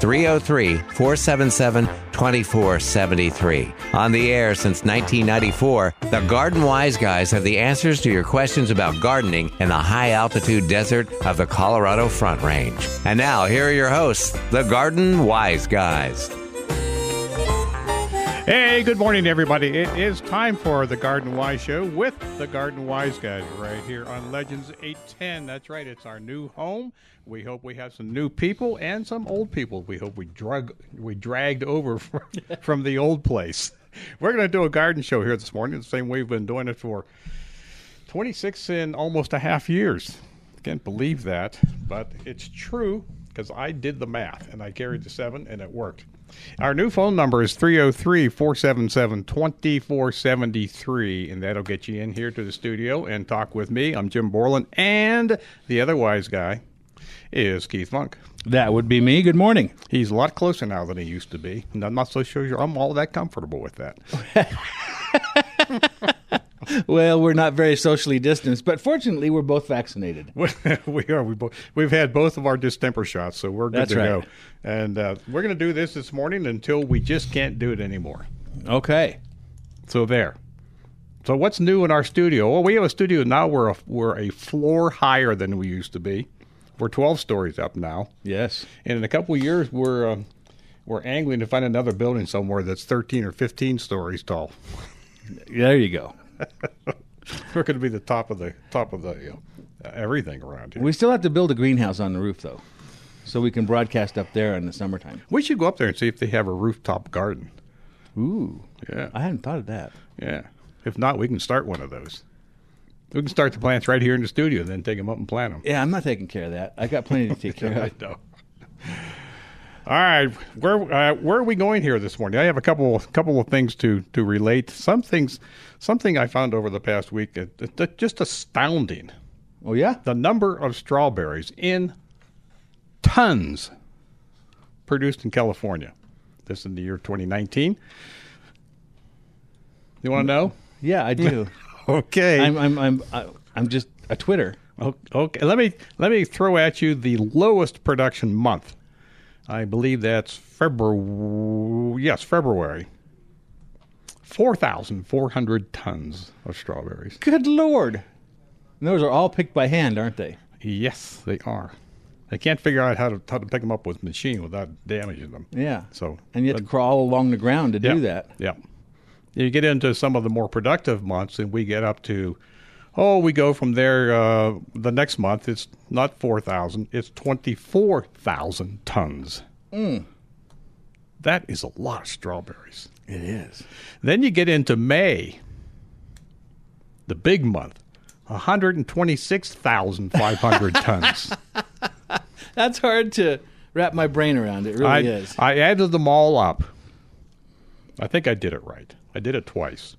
303 477 2473. On the air since 1994, the Garden Wise Guys have the answers to your questions about gardening in the high altitude desert of the Colorado Front Range. And now, here are your hosts, the Garden Wise Guys. Hey, good morning, everybody. It is time for the Garden Wise Show with the Garden Wise guys right here on Legends 810. That's right, it's our new home. We hope we have some new people and some old people. We hope we drug we dragged over from, from the old place. We're going to do a garden show here this morning, the same way we've been doing it for 26 and almost a half years. Can't believe that, but it's true because I did the math and I carried the seven and it worked. Our new phone number is 303 477 2473, and that'll get you in here to the studio and talk with me. I'm Jim Borland, and the other wise guy is Keith Funk. That would be me. Good morning. He's a lot closer now than he used to be, and I'm not so sure I'm all that comfortable with that. Well, we're not very socially distanced, but fortunately, we're both vaccinated. we are. We both, we've had both of our distemper shots, so we're good That's to right. go. And uh, we're going to do this this morning until we just can't do it anymore. Okay. So there. So what's new in our studio? Well, we have a studio now. We're a, we're a floor higher than we used to be. We're 12 stories up now, Yes. and in a couple of years, we're um, we're angling to find another building somewhere that's 13 or 15 stories tall. There you go. We're going to be the top of the top of the you know, everything around here. We still have to build a greenhouse on the roof, though, so we can broadcast up there in the summertime. We should go up there and see if they have a rooftop garden. Ooh. Yeah, I hadn't thought of that. yeah. If not, we can start one of those. We can start the plants right here in the studio, and then take them up and plant them. Yeah, I'm not taking care of that. I got plenty to take care I of. know. All right, where uh, where are we going here this morning? I have a couple couple of things to to relate. Some things, something I found over the past week, uh, uh, just astounding. Oh, yeah? The number of strawberries in tons produced in California. This in the year 2019. You want to know? Yeah, I do. Okay. I'm, I'm, I'm, I'm just a Twitter. Okay, let me let me throw at you the lowest production month. I believe that's February. Yes, February. Four thousand four hundred tons of strawberries. Good Lord. And those are all picked by hand, aren't they? Yes, they are. They can't figure out how to how to pick them up with machine without damaging them. Yeah. So And you have to crawl along the ground to yeah, do that. Yeah. You get into some of the more productive months, and we get up to, oh, we go from there. Uh, the next month, it's not four thousand; it's twenty-four thousand tons. That is a lot of strawberries. It is. Then you get into May, the big month, one hundred and twenty-six thousand five hundred tons. That's hard to wrap my brain around. It really I, is. I added them all up. I think I did it right. I did it twice.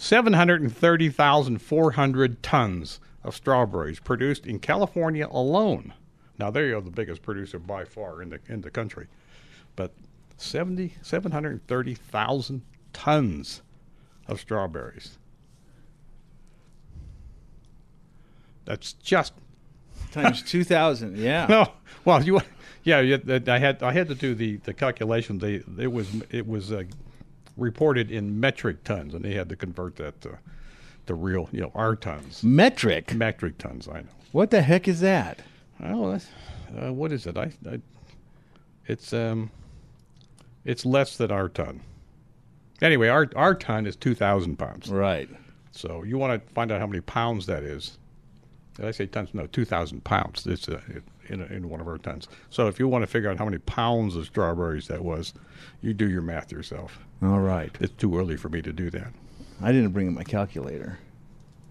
730,400 tons of strawberries produced in California alone. Now, they are the biggest producer by far in the, in the country. But 70, 730,000 tons of strawberries. That's just Times 2,000. Yeah. no. Well, you, yeah, I had I had to do the the calculation. They it was it was uh, reported in metric tons, and they had to convert that to to real, you know, our tons, Metric. metric tons. I know. What the heck is that? Oh, that's, uh, what is it? I, I it's um, it's less than our ton. Anyway, our our ton is two thousand pounds. Right. So you want to find out how many pounds that is. Did I say tons? No, 2,000 pounds. It's uh, in, in one of our tons. So if you want to figure out how many pounds of strawberries that was, you do your math yourself. All right. It's too early for me to do that. I didn't bring my calculator.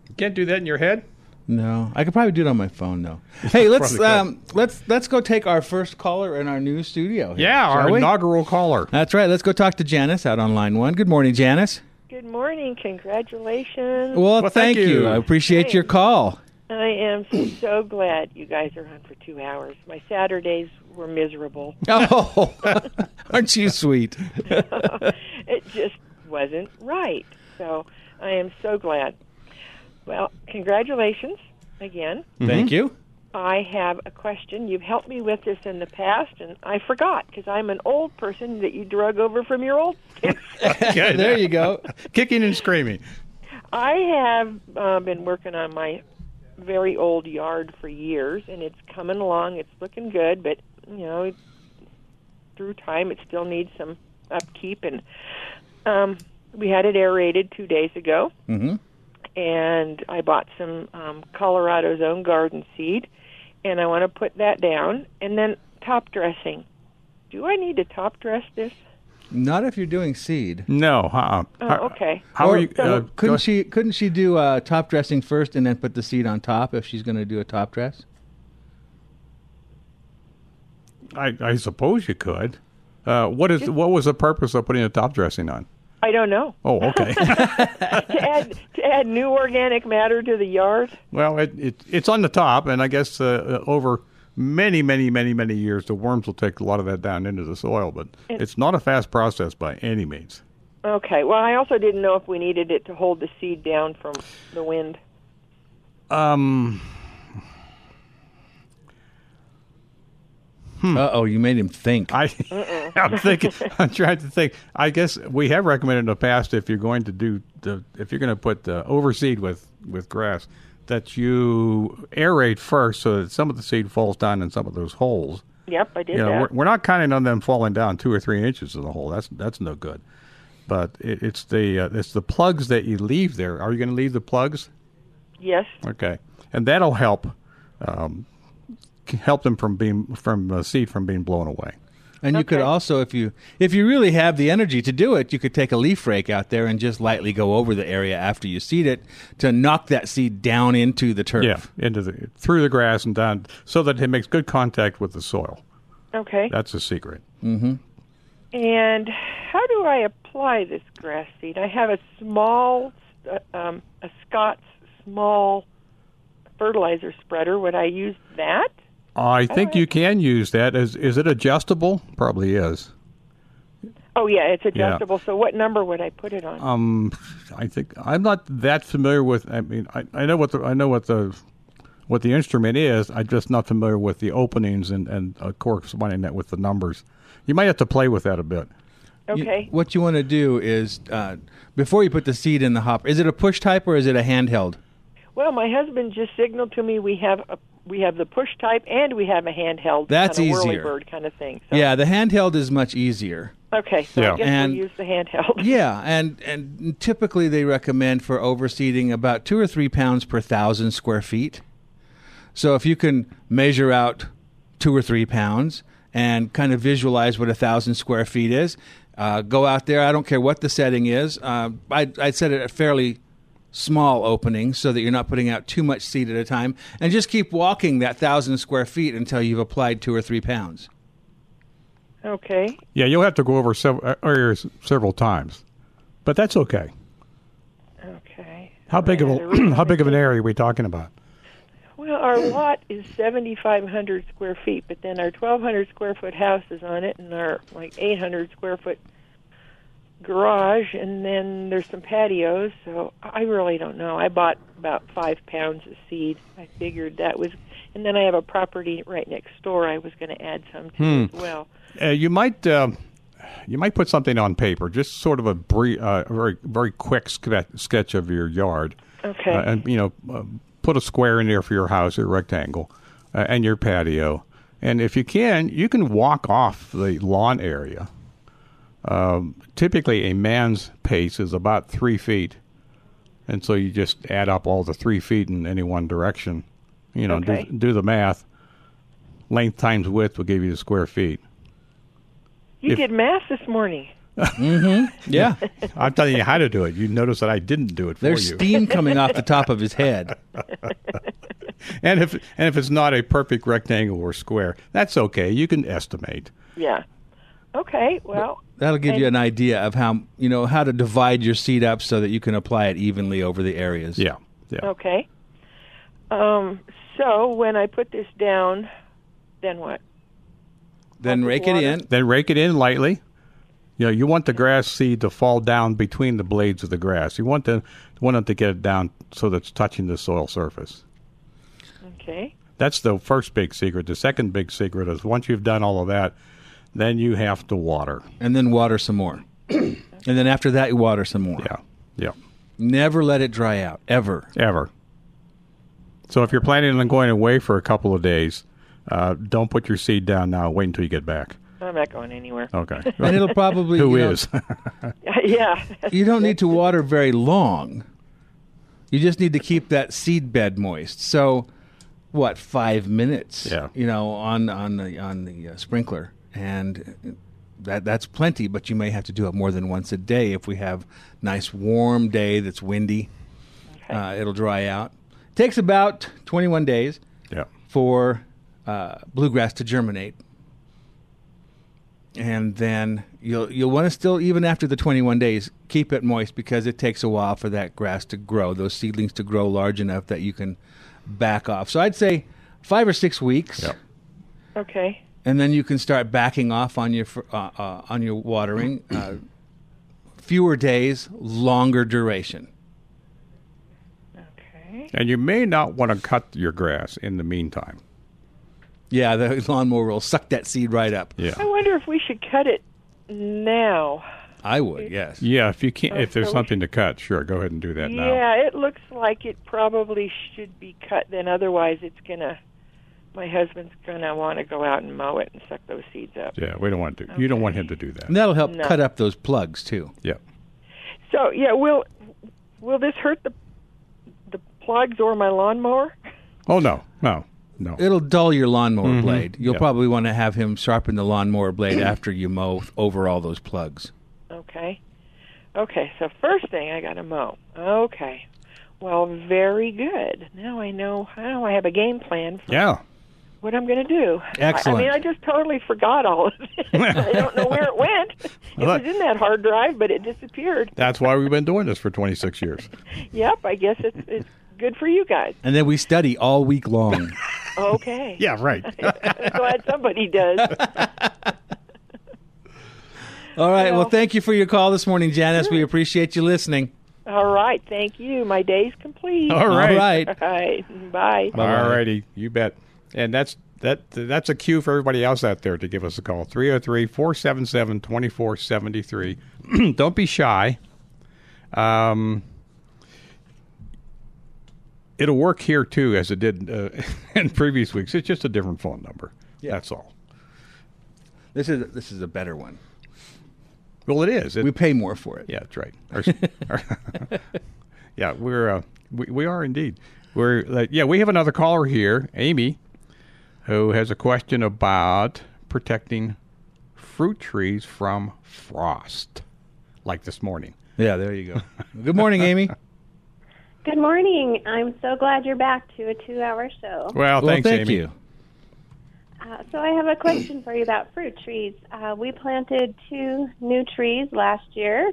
You can't do that in your head? No, I could probably do it on my phone though. Hey, let's um, let's let's go take our first caller in our new studio. here, Yeah, our we? inaugural caller. That's right. Let's go talk to Janice out on line one. Good morning, Janice. Good morning. Congratulations. Well, Well, thank, thank you. you. I appreciate Thanks. your call. I am so glad you guys are on for two hours. My Saturdays were miserable. Oh, aren't you sweet? it just wasn't right. So I am so glad. Well, congratulations again. Thank you. I have a question. You've helped me with this in the past, and I forgot because I'm an old person that you drug over from your old There you go. Kicking and screaming. I have uh, been working on my very old yard for years, and it's coming along. It's looking good, but you know, through time, it still needs some upkeep. And um, we had it aerated two days ago, hmm and I bought some um, Colorado's own garden seed, and I want to put that down. And then top dressing. Do I need to top dress this? Not if you're doing seed. No, uh-uh. Oh, okay. How Or- are you? or Uh, couldn't she? Couldn't she do uh, top dressing first and then put the seed on top if she's going to do a top dress? I, I suppose you could. Uh, what is? What was the purpose of putting a top dressing on? I don't know. Oh, okay. to add to add new organic matter to the yard. well, it, it it's on the top, and I guess uh, uh, over many, many, many, many years, the worms will take a lot of that down into the soil. But it's not a fast process by any means. Okay. Well, I also didn't know if we needed it to hold the seed down from the wind. Um, Uh oh, you made him think. I, I'm thinking. I'm trying to think. I guess we have recommended in the past if you're going to do the if you're going to put the overseed with with grass that you aerate first so that some of the seed falls down in some of those holes. Yep, I did You know, that. we're, we're not counting on them falling down two or three inches in the hole. That's that's no good. But it, it's the uh, it's the plugs that you leave there. Are you going to leave the plugs? Yes. Okay, and that'll help um, help them from being from uh, seed from being blown away. And you could also, if you if you really have the energy to do it, you could take a leaf rake out there and just lightly go over the area after you seed it to knock that seed down into the turf. Yeah, into the through the grass and down, so that it makes good contact with the soil. Okay. That's the secret. Mm-hmm. And how do I apply this grass seed? I have a small, uh, um, a Scotts small fertilizer spreader. Would I use that? I think you can use that. Is is it adjustable? Probably is. Oh yeah, it's adjustable. So what number would I put it on? Um, I think I'm not that familiar with. I mean, I, I know what the I know what the what the instrument is. I'm just not familiar with the openings and and uh, corresponding that with the numbers. You might have to play with that a bit. You- okay. what you want to do is uh, before you put the seed in the hopper, is it a push type or is it a handheld? Well, my husband just signaled to me we have a we have the push type and we have a handheld. That's kind of easier. Whirlybird kind of thing. So, Yeah, the handheld is much easier. Okay. So Yeah. I guess And- we'll use the handheld. Yeah, and and typically they recommend for overseeding about two or three pounds per thousand square feet. So if you can measure out two or three pounds and kind of visualize what a thousand square feet is, uh, go out there. I don't care what the setting is. Uh, I'd, I'd set it at fairly small opening so that you're not putting out too much seed at a time, and just keep walking that thousand square feet until you've applied two or three pounds. Okay. Yeah, you'll have to go over several uh, areas several times, but that's okay. Okay. How big of Right, I a really how big of an area are we talking about? Well, our lot is 7,500 square feet, but then our 1,200 square foot house is on it, and our like 800 square foot garage, and then there's some patios. So I really don't know. I bought about five pounds of seed. I figured that was, and then I have a property right next door. I was going to add some to as well. Uh, you might um, you might put something on paper, just sort of a brief, uh, very very quick ske- sketch of your yard, Okay. uh, and you know, uh, put a square in there for your house, a rectangle, uh, and your patio. And if you can, you can walk off the lawn area. Um, typically, a man's pace is about three feet, and so you just add up all the three feet in any one direction. You know, Okay. do, do the math. Length times width will give you the square feet. you if- did math this morning. Yeah, I'm telling you how to do it. You notice that I didn't do it for there's you. steam coming off the top of his head. and if and if it's not a perfect rectangle or square, that's okay. You can estimate. Yeah. Okay. Well, That'll give you an idea of how you know how to divide your seed up so that you can apply it evenly over the areas. Yeah. Yeah. okay. Um, so when I put this down, then what? Then Pump rake with it in. Then rake it in lightly. You know, you want the grass seed to fall down between the blades of the grass. You want the want it to get it down so that it's touching the soil surface. Okay. That's the first big secret. The second big secret is once you've done all of that, then you have to water. and then water some more. and then after that, you water some more. Yeah. Yeah. Never let it dry out, ever. Ever. So if you're planning on going away for a couple of days, uh, don't put your seed down now. Wait until you get back. I'm not going anywhere. Okay. And it'll probably Who you know, yeah. you don't need to water very long. You just need to keep that seed bed moist. So, what five minutes? Yeah. You know, on on the on the uh, sprinkler, and that that's plenty. But you may have to do it more than once a day if we have nice warm day that's windy. Okay. Uh, it'll dry out. It Takes about 21 days yeah. for uh, bluegrass to germinate, and then you'll you'll want to still even after the 21 days keep it moist because it takes a while for that grass to grow, those seedlings to grow large enough that you can back off. So I'd say five or six weeks, Yep. okay. And then you can start backing off on your uh, uh, on your watering. Uh, fewer days, longer duration. Okay. And you may not want to cut your grass in the meantime. Yeah, the lawnmower will suck that seed right up. Yeah. I wonder if we should cut it now. I would, yes. Yeah, if you can not if there's so- something to cut, sure, go ahead and do that now. Yeah, it looks like it probably should be cut. Then otherwise, it's gonna. My husband's gonna want to go out and mow it and suck those seeds up. Yeah, we don't want to. You don't want him to do that. And that'll help No. cut up those plugs too. Yeah. So yeah, will will this hurt the the plugs or my lawnmower? Oh no, no, no. It'll dull your lawnmower mm-hmm. blade. You'll Yeah. probably want to have him sharpen the lawnmower blade after you mow over all those plugs. Okay. Okay, so first thing I got to mow. Okay. Well, very good. Now I know. Now I have a game plan for Yeah. What I'm going to do. Excellent. I, I mean, I just totally forgot all of it. I don't know where it went. It Well, was in that hard drive, but it disappeared. That's why we've been doing this for 26 years. Yep, I guess it's it's good for you guys. And then we study all week long. Okay. Yeah, right. I'm glad somebody does. all right. Well, Well- thank you for your call this morning, Janice. We appreciate you listening. All right, thank you. My day's complete. All right. All right. All right. Bye-bye. All righty, you bet. And that's that. That's a cue for everybody else out there to give us a call 303-477-2473. Don't be shy. Um, it'll work here too, as it did uh, in previous weeks. It's just a different phone number. Yeah. That's all. This is this is a better one. Well, it is. It, We pay more for it. Yeah, that's right. Our- our- yeah, we're uh, we, we are indeed. We're uh, yeah. We have another caller here, Amy, who has a question about protecting fruit trees from frost, like this morning. Yeah, there you go. Good morning, Amy. Good morning. I'm so glad you're back to a two hour show. Well, well, thanks, thank Amy. you. Uh, so, I have a question for you about fruit trees. Uh, we planted two new trees last year,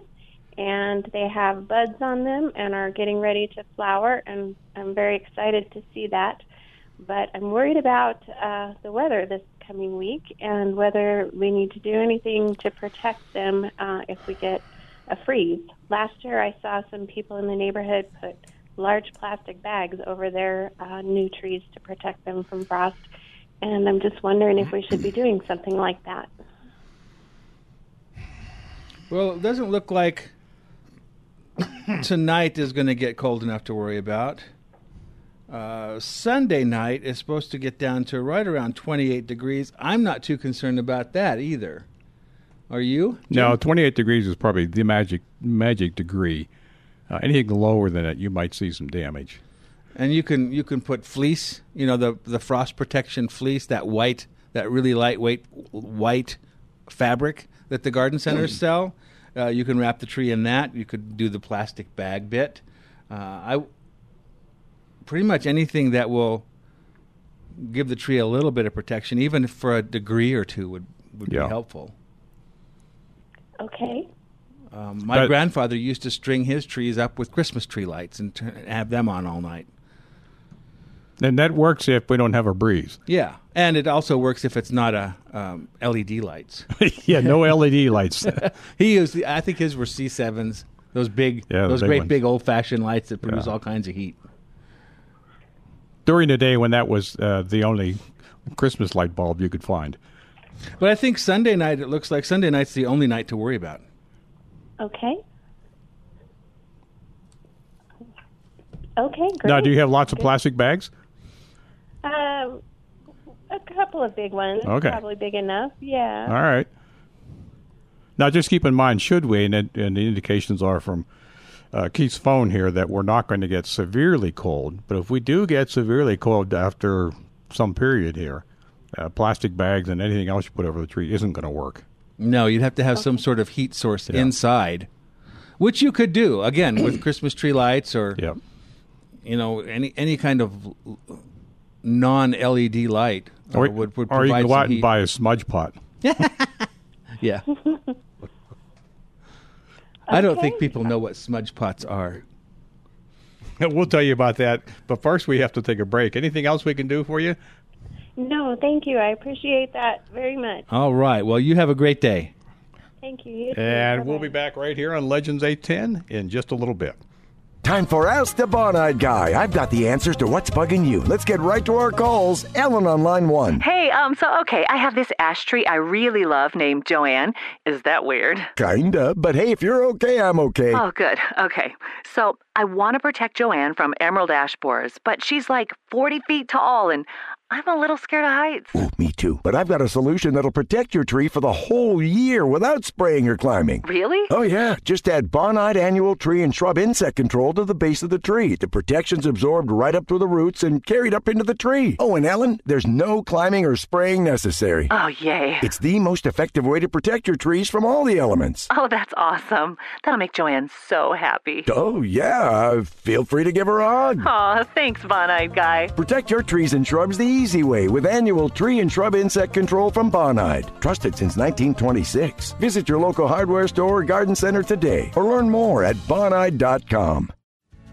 and they have buds on them and are getting ready to flower, and I'm very excited to see that. But I'm worried about uh, the weather this coming week and whether we need to do anything to protect them uh, if we get a freeze. Last year, I saw some people in the neighborhood put large plastic bags over their uh, new trees to protect them from frost. And I'm just wondering if we should be doing something like that. Well, it doesn't look like tonight is going to get cold enough to worry about. Uh, Sunday night is supposed to get down to right around 28 degrees. I'm not too concerned about that either. Are you? No, 28 degrees is probably the magic magic degree. Uh, anything lower than it, you might see some damage. And you can you can put fleece, you know the the frost protection fleece, that white, that really lightweight white fabric that the garden centers sell. Uh, you can wrap the tree in that. You could do the plastic bag bit. Uh, I pretty much anything that will give the tree a little bit of protection, even for a degree or two, would would Yeah. be helpful. Okay. Um, my But- grandfather used to string his trees up with Christmas tree lights and turn, have them on all night. And that works if we don't have a breeze. Yeah, and it also works if it's not a um, LED lights. yeah, no LED lights. he used, the, I think his were C sevens, those big, Yeah, the those big great ones. big old fashioned lights that produce Yeah. all kinds of heat. During the day when that was uh, the only Christmas light bulb you could find. But I think Sunday night, it looks like Sunday night's the only night to worry about. Okay. Okay, great. Now, do you have lots of plastic bags? Um, a couple of big ones. Okay. Probably big enough. Yeah. All right. Now, just keep in mind, should we, and, it, and the indications are from uh, Keith's phone here that we're not going to get severely cold, but if we do get severely cold after some period here, uh, plastic bags and anything else you put over the tree isn't going to work. No, you'd have to have some sort of heat source Yeah. inside, which you could do again with Christmas tree lights or Yep. you know any any kind of non LED light uh, Or, would, would or you provide can go some out and buy a smudge pot. Yeah. I don't think people know what smudge pots are. we'll tell you about that, but first we have to take a break. Anything else we can do for you? No, thank you. I appreciate that very much. All right. Well, you have a great day. Thank you. You. And we'll be back right here on Legends 810 in just a little bit. Time for Ask the Bonide Guy. I've got the answers to what's bugging you. Let's get right to our calls. Ellen on line one. Hey, um, so okay, I have this ash tree I really love named Joanne. Is that weird? Kinda, but hey, if you're okay, I'm okay. Oh, good. Okay. So I want to protect Joanne from emerald ash borers, but she's like 40 feet tall and I'm a little scared of heights. Ooh, me too. But I've got a solution that'll protect your tree for the whole year without spraying or climbing. Really? Oh, yeah. Just add Bonide Annual Tree and Shrub Insect Control to the base of the tree. The protection's absorbed right up through the roots and carried up into the tree. Oh, and Ellen, there's no climbing or spraying necessary. Oh, yay. It's the most effective way to protect your trees from all the elements. Oh, that's awesome. That'll make Joanne so happy. Oh, yeah. Feel free to give her a hug. Oh, thanks, Bonide Guy. Protect your trees and shrubs the easy way with annual tree and shrub insect control from Bonide. Trusted since 1926. Visit your local hardware store or garden center today or learn more at bonide.com.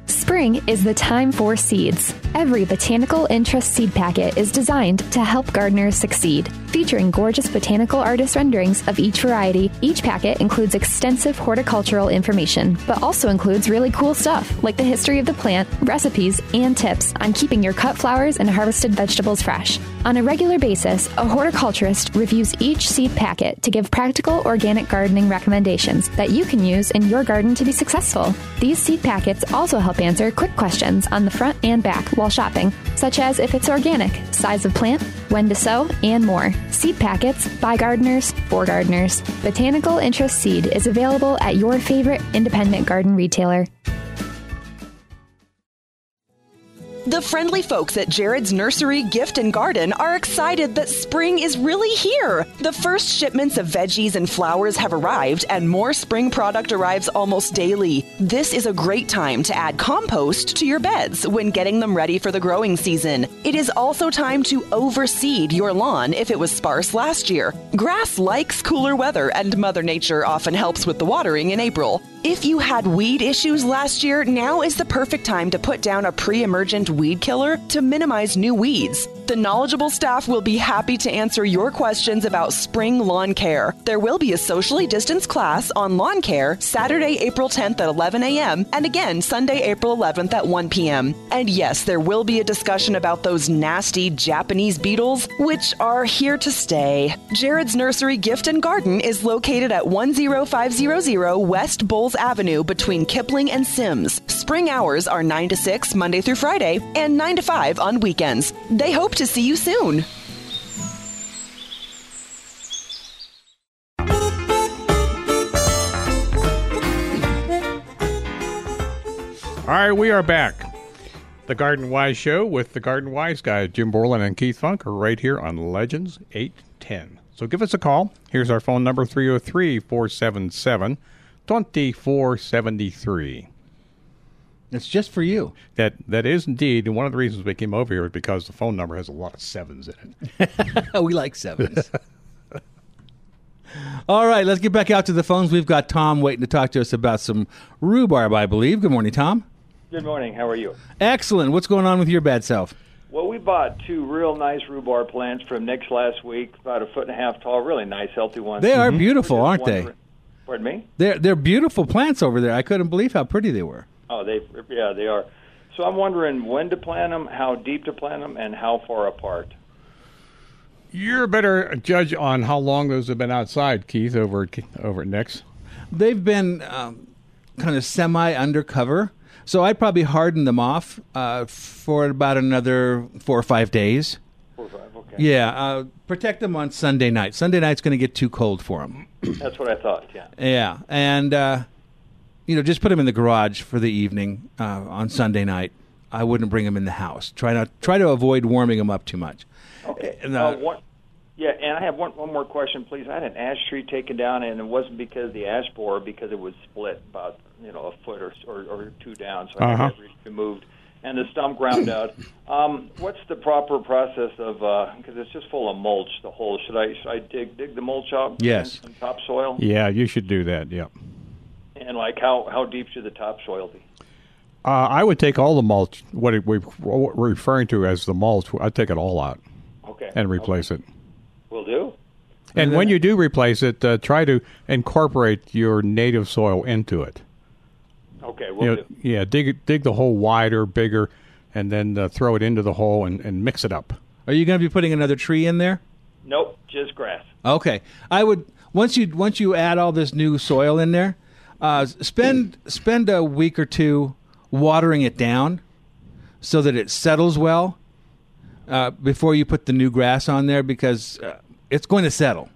Spring is the time for seeds. Every Botanical Interest seed packet is designed to help gardeners succeed. Featuring gorgeous botanical artist renderings of each variety, each packet includes extensive horticultural information, but also includes really cool stuff like the history of the plant, recipes, and tips on keeping your cut flowers and harvested vegetables fresh. On a regular basis, a horticulturist reviews each seed packet to give practical organic gardening recommendations that you can use in your garden to be successful. These seed packets also help answer quick questions on the front and back while shopping, such as if it's organic, size of plant, when to sow, and more. Seed packets by gardeners for gardeners. Botanical Interest Seed is available at your favorite independent garden retailer. The friendly folks at Jared's Nursery Gift and Garden are excited that spring is really here. The first shipments of veggies and flowers have arrived, and more spring product arrives almost daily. This is a great time to add compost to your beds when getting them ready for the growing season. It is also time to overseed your lawn if it was sparse last year. Grass likes cooler weather, and Mother Nature often helps with the watering in April. If you had weed issues last year, now is the perfect time to put down a pre emergent weed killer to minimize new weeds. The knowledgeable staff will be happy to answer your questions about spring lawn care. There will be a socially distanced class on lawn care Saturday, April 10th at 11 a.m. and again Sunday, April 11th at 1 p.m. And yes, there will be a discussion about those nasty Japanese beetles, which are here to stay. Jared's Nursery Gift and Garden is located at 10500 West Bowles Avenue between Kipling and Simms. Spring hours are 9 to 6 Monday through Friday and 9 to 5 on weekends. They hope to see you soon. All right, we are back. The Garden Wise Show with the Garden Wise guys, Jim Borland and Keith Funk, are right here on Legends 810. So give us a call. Here's our phone number 303 477 2473. It's just for you. That that is indeed and one of the reasons we came over here is because the phone number has a lot of sevens in it. we like sevens. All right, let's get back out to the phones. We've got Tom waiting to talk to us about some rhubarb, I believe. Good morning, Tom. Good morning. How are you? Excellent. What's going on with your bad self? Well, we bought two real nice rhubarb plants from Nick's last week, about a foot and a half tall, really nice, healthy ones. They are mm-hmm. beautiful, aren't they? Pardon me? They're they're beautiful plants over there. I couldn't believe how pretty they were. Oh, they yeah, they are. So I'm wondering when to plant them, how deep to plant them, and how far apart. You're a better judge on how long those have been outside, Keith, over at, over at Nick's. They've been um, kind of semi undercover, so I'd probably harden them off uh, for about another four or five days. Four or five, okay. Yeah, uh, protect them on Sunday night. Sunday night's going to get too cold for them. That's what I thought. Yeah. Yeah, and uh, you know, just put them in the garage for the evening uh, on Sunday night. I wouldn't bring them in the house. Try not try to avoid warming them up too much. Okay. And, Uh, uh, one, yeah, and I have one one more question, please. I had an ash tree taken down, and it wasn't because of the ash borer, because it was split about you know a foot or or, or two down, so I Uh-huh. had that removed, and the stump ground out. Um, what's the proper process of because it's just full of mulch? The hole. Should I should I dig dig the mulch out? Yes. And some topsoil. Yeah, you should do that. Yeah. And like how how deep should the topsoil be? Uh, I would take all the mulch, what we- what we're referring to as the mulch, I'd take it all out Okay. and replace it. Will do. And when you do replace it, uh, try to incorporate your native soil into it. Okay. You Will know, do. yeah, dig dig the hole wider, bigger, and then uh, throw it into the hole and, and mix it up. Are you going to be putting another tree in there? Nope. Just grass. Okay, I would once you once you add all this new soil in there, uh, spend spend a week or two watering it down so that it settles well uh, before you put the new grass on there because uh, it's going to settle.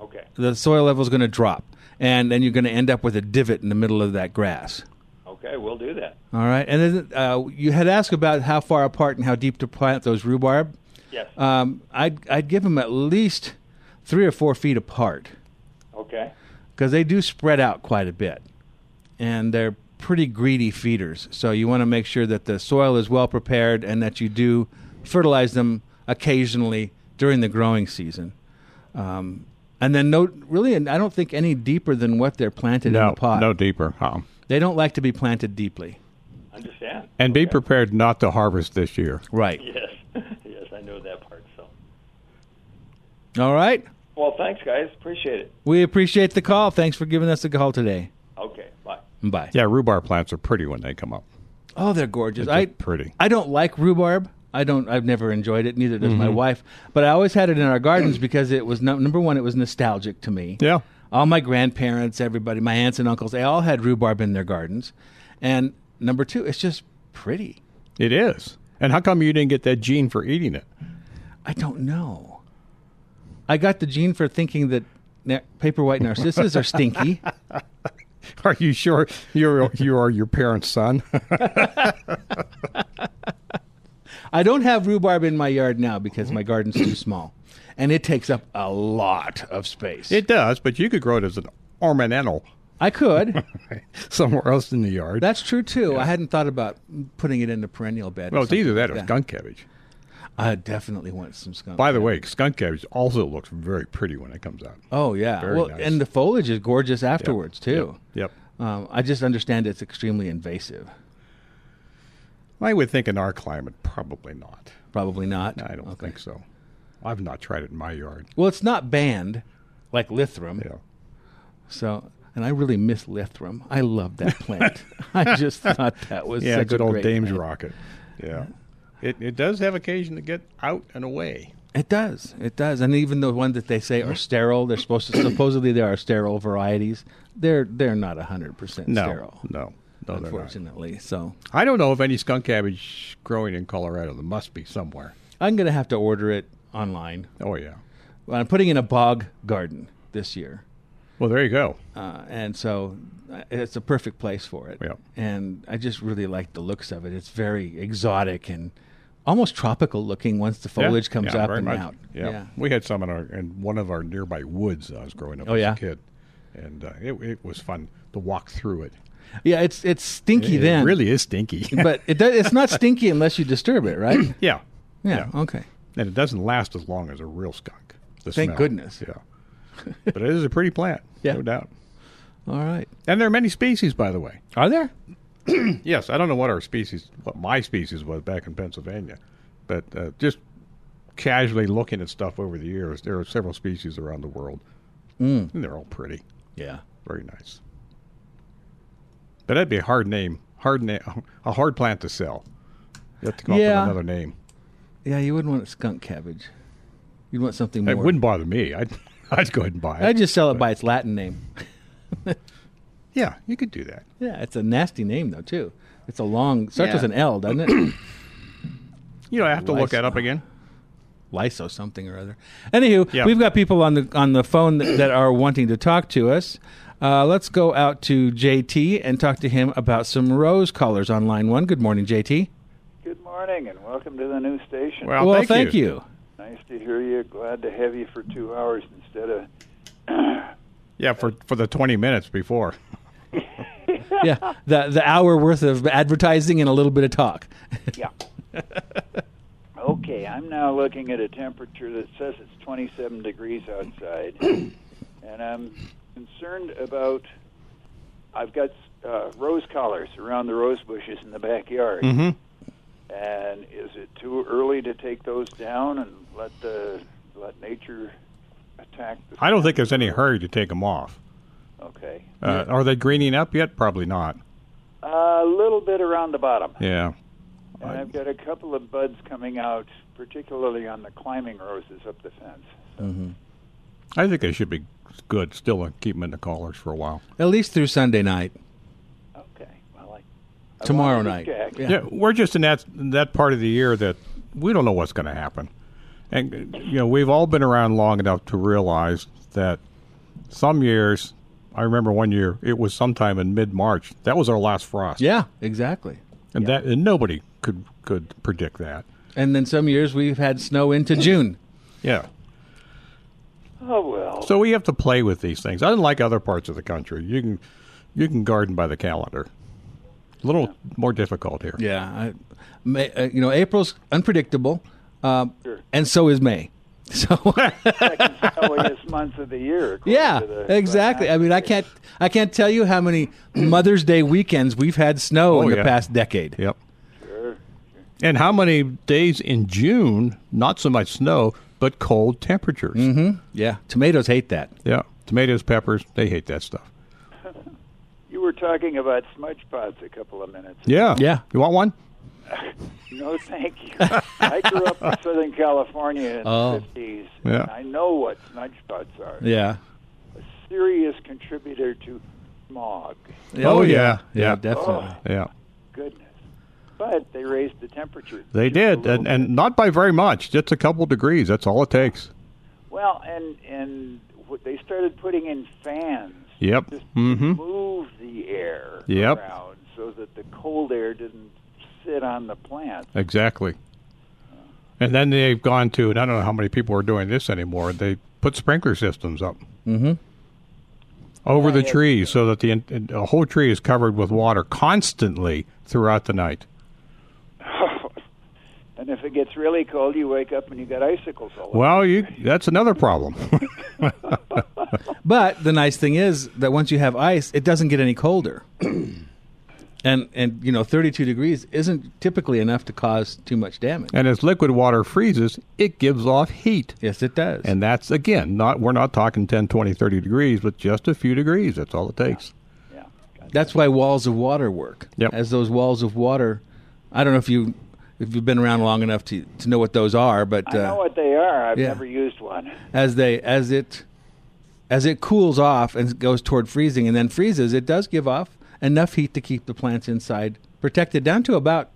Okay. The soil level is going to drop, and then you're going to end up with a divot in the middle of that grass. Okay. We'll do that. All right, and then uh, you had asked about how far apart and how deep to plant those rhubarb. Yes. Um, I'd I'd give them at least three or four feet apart Okay. because they do spread out quite a bit, and they're pretty greedy feeders. So you want to make sure that the soil is well prepared and that you do fertilize them occasionally during the growing season. Um, and then no, really, I don't think any deeper than what they're planted in the pot. no deeper. Um, They don't like to be planted deeply. Understand. and be prepared not to harvest this year. Right. Yes. yes, I know that part. So. All right. Well, thanks, guys. Appreciate it. We appreciate the call. Thanks for giving us a call today. Bye. Yeah, rhubarb plants are pretty when they come up. Oh, they're gorgeous. They're I pretty. I don't like rhubarb. I don't. I've never enjoyed it. Neither does my Mhm. wife. But I always had it in our gardens because it was no, number one. It was nostalgic to me. Yeah. All my grandparents, everybody, my aunts and uncles, they all had rhubarb in their gardens. And number two, it's just pretty. It is. And how come you didn't get that gene for eating it? I don't know. I got the gene for thinking that na- paper white narcissus are stinky. Are you sure you're you are your parents' son? I don't have rhubarb in my yard now because my garden's too small, and it takes up a lot of space. it does, but you could grow it as an ornamental I could. somewhere else in the yard. That's true too. I hadn't thought about putting it in the perennial bed. or well, it's either that like or skunk cabbage. I definitely want some skunk. By the way, skunk cabbage also looks very pretty when it comes out. oh yeah, Very well, nice. and the foliage is gorgeous afterwards too. Yep. Um, I just understand it's extremely invasive. I would think in our climate, probably not. Probably not. I don't Okay. think so. I've not tried it in my yard. Well, it's not banned like Lythrum. Yeah. So, and I really miss Lythrum. I love that plant. I just thought that was yeah, such good a old great Dame's plant. rocket. Yeah. It it does have occasion to get out and away. It does. It does. And even the ones that they say are sterile, they're supposed to supposedly there are sterile varieties. They're they're not hundred percent No, sterile. no, no, unfortunately. So I don't know of any skunk cabbage growing in Colorado. There must be somewhere. I'm gonna have to order it online. Oh yeah. Well, I'm putting in a bog garden this year, Well, there you go. uh, and so uh, it's a perfect place for it. Yeah. And I just really like the looks of it. It's very exotic and almost tropical looking once the foliage Yeah, comes yeah, up and much. out. Yeah. we had some in our in one of our nearby woods. I was growing up Oh, as yeah? a kid, and uh, it it was fun to walk through it. Yeah, it's it's stinky It then. It really is stinky, but it does, it's not stinky unless you disturb it, right? yeah, Yeah. Okay. and it doesn't last as long as a real skunk. Thank smell. goodness. Yeah. but it is a pretty plant, Yeah. no doubt. All right. And there are many species, by the way. Are there? yes, I don't know what our species, what my species was back in Pennsylvania, but uh, just casually looking at stuff over the years, there are several species around the world, Mm. and they're all pretty, Yeah. very nice. But that'd be a hard name, hard name, a hard plant to sell. You have to come Yeah. up with another name. Yeah, you wouldn't want skunk cabbage. You'd want something more. It wouldn't bother me. I'd, I'd go ahead and buy it. I'd just sell it by its Latin name. yeah, you could do that. Yeah, it's a nasty name though too. It's a long starts Yeah. with an L, doesn't it? You know, I have to look that up again. Lyso something or other. Anywho, Yeah. we've got people on the on the phone that, that are wanting to talk to us. Uh, let's go out to JT and talk to him about some rose colors on line one. Good morning, JT. Good morning and welcome to the new station. Well, thank, you. Nice to hear you. Glad to have you for two hours instead of. Yeah, for for the twenty minutes before. yeah, the the hour worth of advertising and a little bit of talk. yeah. Okay, I'm now looking at a temperature that says it's 27 degrees outside, and I'm concerned about. I've got uh, rose collars around the rose bushes in the backyard. Mm-hmm. And is it too early to take those down and let the let nature attack the? I don't think there's any hurry to take them off. Okay, Uh, Are they greening up yet? Probably not. a little bit around the bottom, Yeah. and I've got a couple of buds coming out, particularly on the climbing roses up the fence. Mm-hmm. I think they should be good still to keep them in the collars for a while. At least through Sunday night. Okay, well, I, I Tomorrow night. check. Yeah. we're just in that that part of the year that we don't know what's going to happen, and you know we've all been around long enough to realize that some years. I remember one year it was sometime in mid March. That was our last frost. Yeah, exactly. and that and nobody could could predict that. And then some years we've had snow into June. Yeah. Oh well. So we have to play with these things. Unlike other parts of the country, you can you can garden by the calendar. A little more difficult here. Yeah, I, May, uh, you know April's unpredictable, um, and so is May. So Second snowiest month of the year. yeah, the- exactly. I mean, I can't I can't tell you how many Mother's Day weekends we've had snow Oh, in the yeah. past decade. Yep. Sure. And how many days in June? Not so much snow, but cold temperatures. Mm-hmm. Yeah, tomatoes hate that. Yeah, tomatoes, peppers, they hate that stuff. You were talking about smudge pots a couple of minutes. Yeah, Yeah. You want one? No, thank you. I grew up in Southern California in Oh. the 50s. Yeah. And I know what smudge pots are. Yeah. A serious contributor to smog. Oh, yeah. yeah, Yeah. definitely. Yeah, Goodness. But they raised the temperature. they did, little and, and not by very much. Just a couple degrees. That's all it takes. Well, and and what they started putting in fans. Yep. Just Mm-hmm. to move the air Yep. around so that the cold air didn't sit on the plant. Exactly. And then they've gone to, and I don't know how many people are doing this anymore. They put sprinkler systems up Mm-hmm. over the trees so that the, the whole tree is covered with water constantly throughout the night. and if it gets really cold, you wake up and you got icicles all over. Well, you that's another problem. But the nice thing is that once you have ice, it doesn't get any colder. and and you know, 32 degrees isn't typically enough to cause too much damage. and as liquid water freezes, it gives off heat. Yes, it does. And that's again, not we're not talking 10, 20, 30 degrees, but just a few degrees. That's all it takes. Yeah. That's why walls of water work. Yep. As those walls of water, I don't know if you if you've been around long enough to to know what those are, but I know uh, what they are. I've yeah. never used one. as they as it as it cools off and goes toward freezing and then freezes, it does give off enough heat to keep the plants inside protected down to about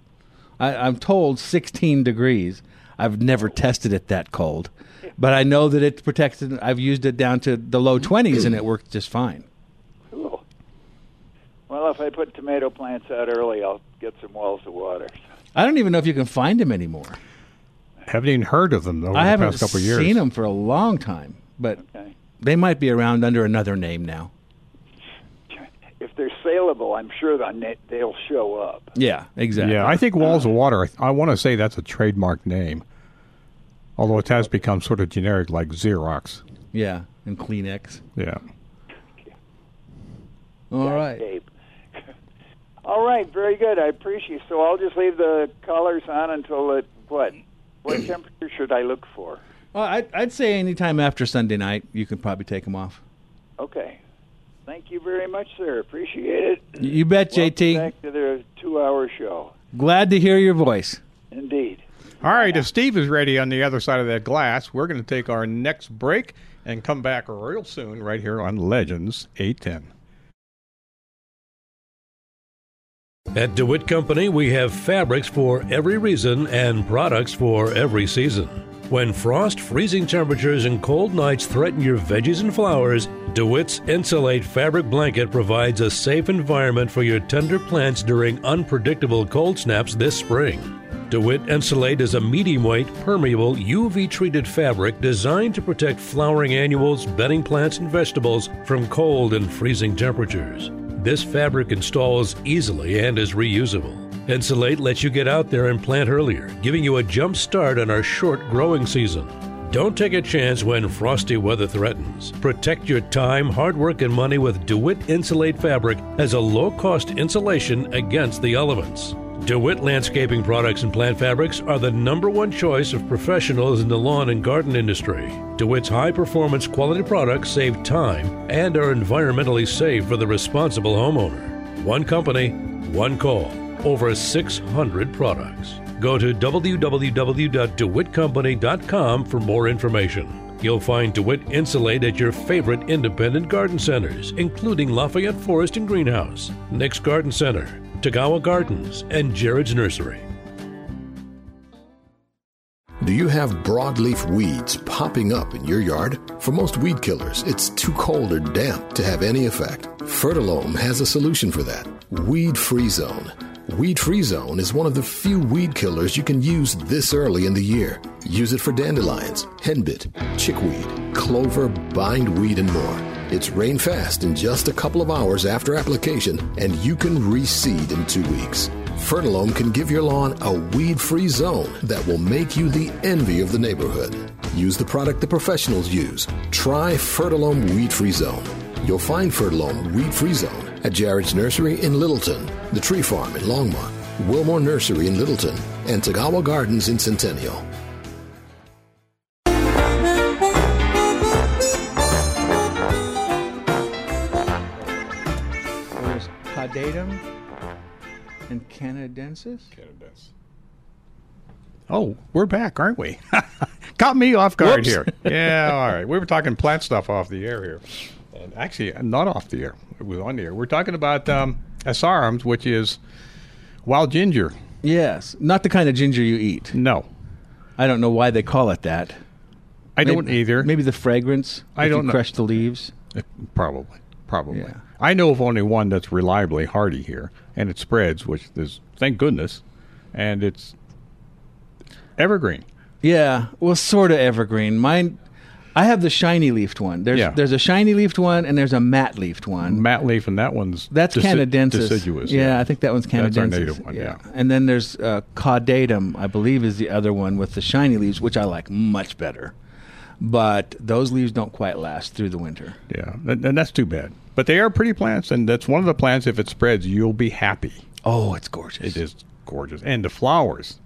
I, I'm told 16 degrees. I've never tested it that cold, but I know that it protects it. I've used it down to the low 20s and it worked just fine. Cool. Well, if I put tomato plants out early, I'll get some walls of water. I don't even know if you can find them anymore. Haven't even heard of them over I the haven't past couple of years. seen them for a long time, but Okay. they might be around under another name now. If saleable, I'm sure they'll they'll show up. Yeah, exactly. Yeah, I think walls of uh, water. I, I want to say that's a trademark name, although it has become sort of generic, like Xerox. Yeah. and Kleenex. Yeah. All Duct right. Tape. All right, very good. I appreciate. So I'll just leave the collars on until it what? What temperature should I look for? Well, I'd, I'd say anytime after Sunday night, you can probably take them off. Okay. Thank you very much, sir. Appreciate it. You bet, Welcome JT. Back to the two-hour show. Glad to hear your voice. Indeed. All right, if Steve is ready on the other side of that glass, we're going to take our next break and come back real soon right here on Legends 810. At DeWitt Company, we have fabrics for every reason and products for every season. When frost, freezing temperatures, and cold nights threaten your veggies and flowers, DeWitt's Insulate Fabric Blanket provides a safe environment for your tender plants during unpredictable cold snaps this spring. DeWitt Insulate is a medium weight, permeable, UV treated fabric designed to protect flowering annuals, bedding plants, and vegetables from cold and freezing temperatures. This fabric installs easily and is reusable. Insulate lets you get out there and plant earlier, giving you a jump start on our short growing season. Don't take a chance when frosty weather threatens. Protect your time, hard work, and money with DeWitt Insulate fabric as a low cost insulation against the elements. DeWitt landscaping products and plant fabrics are the number one choice of professionals in the lawn and garden industry. DeWitt's high performance quality products save time and are environmentally safe for the responsible homeowner. One company, one call, over 600 products. Go to www.dewittcompany.com for more information. You'll find DeWitt Insulate at your favorite independent garden centers, including Lafayette Florist and Greenhouse, Nick's Garden Center, Tagawa Gardens, and Jared's Nursery. Do you have broadleaf weeds popping up in your yard? For most weed killers, it's too cold or damp to have any effect. Fertilome has a solution for that. Weed Free Zone. Weed Free Zone is one of the few weed killers you can use this early in the year. Use it for dandelions, henbit, chickweed, clover, bindweed, and more. It's rain fast in just a couple of hours after application, and you can reseed in two weeks. Fertilome can give your lawn a weed free zone that will make you the envy of the neighborhood. Use the product the professionals use. Try Fertilome Weed Free Zone. You'll find Fertilome Weed Free Zone at Jared's Nursery in Littleton, the Tree Farm in Longmont, Wilmore Nursery in Littleton, and Tagawa Gardens in Centennial. There's Caudatum and Canadensis. Canadensis. Oh, we're back, aren't we? Caught me off guard Whoops. here. Yeah, all right. We were talking plant stuff off the air here. And actually, not off the air. It was on the air. We're talking about um, asarums, which is wild ginger. Yes, not the kind of ginger you eat. No. I don't know why they call it that. I Maybe- don't either. Maybe the fragrance. I don't know. crush the leaves. Uh, probably. Probably. Yeah. I know of only one that's reliably hardy here, and it spreads, which is, thank goodness, and it's evergreen. Yeah, well, sort of evergreen. Mine, I have the shiny leafed one. There's Yeah. there's a shiny leafed one and there's a matte leafed one. Matte leaf, and that one's That's deci- Canadensis. deciduous. Yeah, I think that one's Canadensis. That's our native one, yeah. And then there's uh, Caudatum, I believe, is the other one with the shiny leaves, which I like much better. But those leaves don't quite last through the winter. Yeah, and, and that's too bad. But they are pretty plants, and that's one of the plants. If it spreads, you'll be happy. Oh, it's gorgeous. It is gorgeous, and the flowers.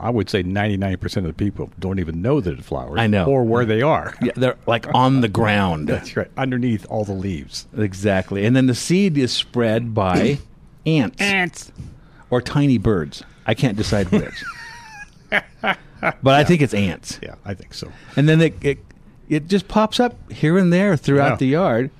I would say ninety nine percent of the people don't even know that it flowers. I know. or where they are. Yeah, they're like on the ground. That's right, underneath all the leaves. Exactly. And then the seed is spread by ants. Ants. Or tiny birds. I can't decide which. but I think it's ants. Yeah, I think so. And then it, it it just pops up here and there throughout Yeah. the yard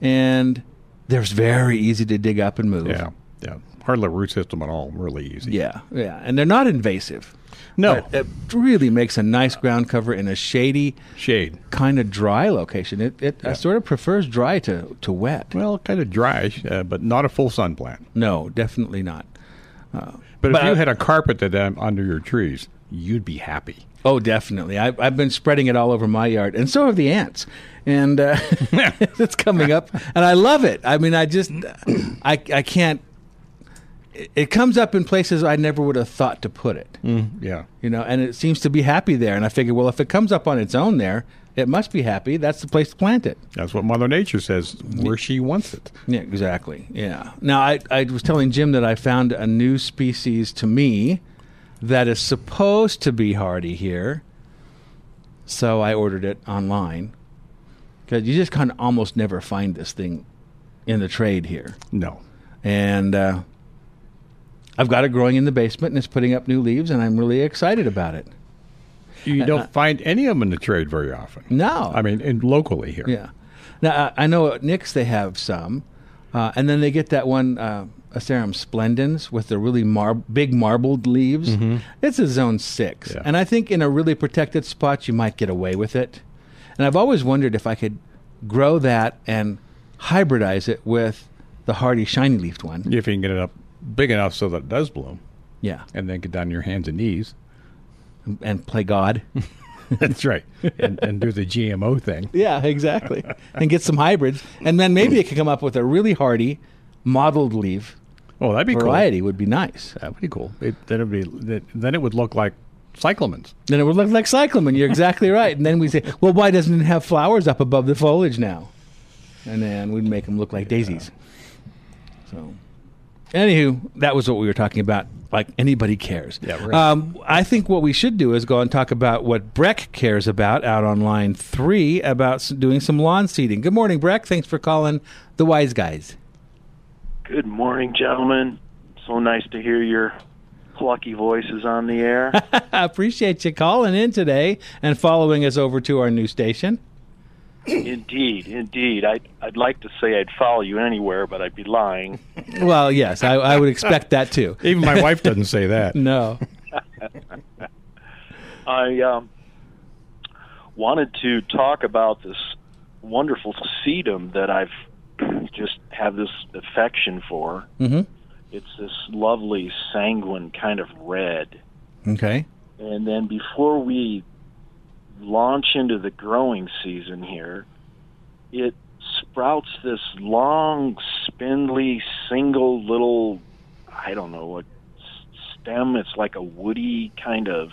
and there's very easy to dig up and move. Yeah, yeah. Hardly a root system at all. Really easy. Yeah, yeah. And they're not invasive. No. But it really makes a nice ground cover in a shady, shade, kind of dry location. It it uh, sort of prefers dry to, to wet. Well, kind of dry, uh, but not a full sun plant. No, definitely not. Uh, But, But if you had a carpeted um, under your trees, you'd be happy. Oh, definitely. I've, I've been spreading it all over my yard, and so have the ants. And uh, it's coming up, and I love it. I mean, I just, I, I can't. It, it comes up in places I never would have thought to put it. Mm, yeah. You know, and it seems to be happy there. And I figure, well, if it comes up on its own there, it must be happy. That's the place to plant it. That's what Mother Nature says where she wants it. Yeah, exactly. Yeah. Now, I, I was telling Jim that I found a new species to me that is supposed to be hardy here. So I ordered it online because you just kind of almost never find this thing in the trade here. No. And uh, I've got it growing in the basement and it's putting up new leaves, and I'm really excited about it. You Uh, don't find any of them in the trade very often. No. I mean, in, locally here. Yeah. Now I I know at Nick's they have some, uh, and then they get that one uh, Asarum splendens with the really mar- big marbled leaves. Mhm. It's a zone six, Yeah. and I think in a really protected spot you might get away with it. And I've always wondered if I could grow that and hybridize it with the hardy shiny leafed one. If you can get it up big enough so that it does bloom. Yeah. And then get down on your hands and knees. And, and play God. That's right. And, and do the GMO thing. Yeah, exactly. and get some hybrids, and then maybe it could come up with a really hardy mottled leaf. Oh, that'd be cool. variety would be nice. That would be cool. It, then it'd be that- then it would look like cyclamens. Then it would look like cyclamen. You're exactly right. And then we say, well, why doesn't it have flowers up above the foliage now? And then we'd make them look like daisies. So, anywho, that was what we were talking about. Like anybody cares. Yeah, right. Um, I think what we should do is go and talk about what Breck cares about out on line three about doing some lawn seeding. Good morning, Breck. Thanks for calling the Wise Guys. Good morning, gentlemen. So nice to hear your plucky voices on the air. I appreciate you calling in today and following us over to our new station. indeed, indeed. I'd, I'd like to say I'd follow you anywhere, but I'd be lying. Well, yes, I, I would expect that too. Even my wife doesn't say that. No. I um, wanted to talk about this wonderful sedum that I've just have this affection for. Mm-hmm. It's this lovely sanguine kind of red. Okay. And then before we launch into the growing season here, it sprouts this long, spindly, single little, I don't know what stem. It's like a woody kind of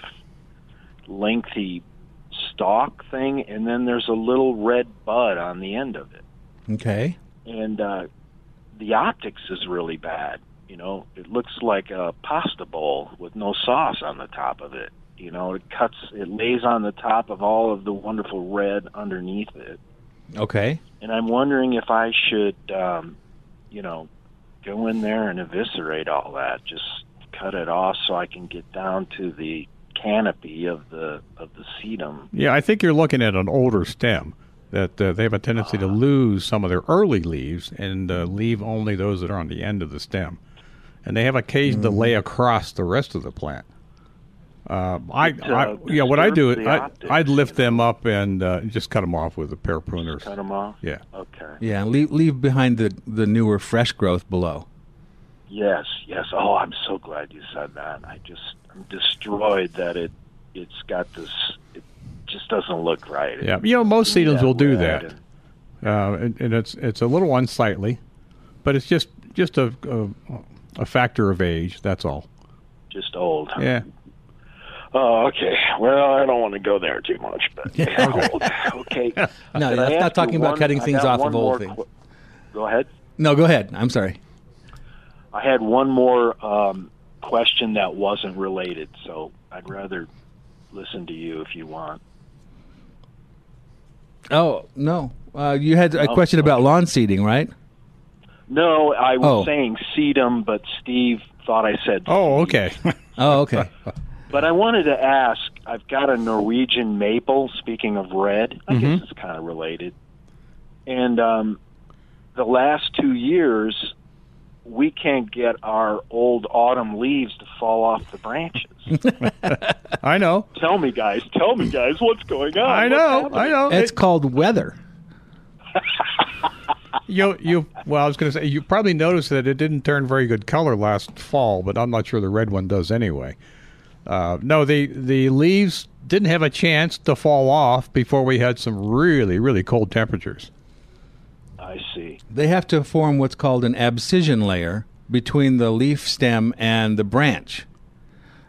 lengthy stalk thing, and then there's a little red bud on the end of it. Okay. And uh, the optics is really bad. You know, it looks like a pasta bowl with no sauce on the top of it. You know, it cuts, it lays on the top of all of the wonderful red underneath it. Okay. And I'm wondering if I should, um, you know, go in there and eviscerate all that. Just cut it off so I can get down to the canopy of the of the sedum. Yeah, I think you're looking at an older stem that uh, they have a tendency to lose some of their early leaves and uh, leave only those that are on the end of the stem. And they have occasion to lay across the rest of the plant. Uh, I, It, uh, I, yeah, what I do, disturbs the I, optics. I'd lift them up and uh, just cut them off with a pair of pruners. Cut them off. Yeah. Okay. Yeah, and leave leave behind the the newer fresh growth below. Yes, yes. Oh, I'm so glad you said that. I just I'm destroyed that it it's got this. It just doesn't look right. Yeah, you know most seedlings will do red that, uh, and, and it's it's a little unsightly, but it's just just a a, a factor of age. That's all. Just old. Yeah. Oh, okay. Well, I don't want to go there too much, but okay. No, that's not talking about one- cutting things off of old things. qu- Go ahead. No, go ahead. I'm sorry. I had one more um, question that wasn't related, so I'd rather listen to you if you want. Oh no, uh, you had a No, question about lawn seeding, right? No, I was Oh. saying sedum, but Steve thought I said. Oh, okay. oh, okay. But I wanted to ask. I've got a Norwegian maple. Speaking of red, I Mhm. guess it's kind of related. And um, the last two years, we can't get our old autumn leaves to fall off the branches. I know. tell me, guys. Tell me, guys. What's going on? I know. I know. It's called weather. You you well, I was going to say you probably noticed that it didn't turn very good color last fall, but I'm not sure the red one does anyway. Uh, no, the the leaves didn't have a chance to fall off before we had some really really cold temperatures. I see. They have to form what's called an abscission layer between the leaf stem and the branch.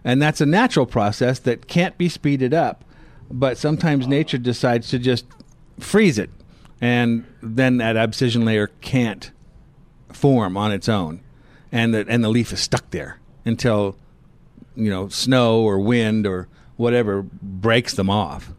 And that's a natural process that can't be speeded up. But sometimes nature decides to just freeze it. And then that abscission layer can't form on its own. And the, and the leaf is stuck there until, you know, snow or wind or whatever breaks them off.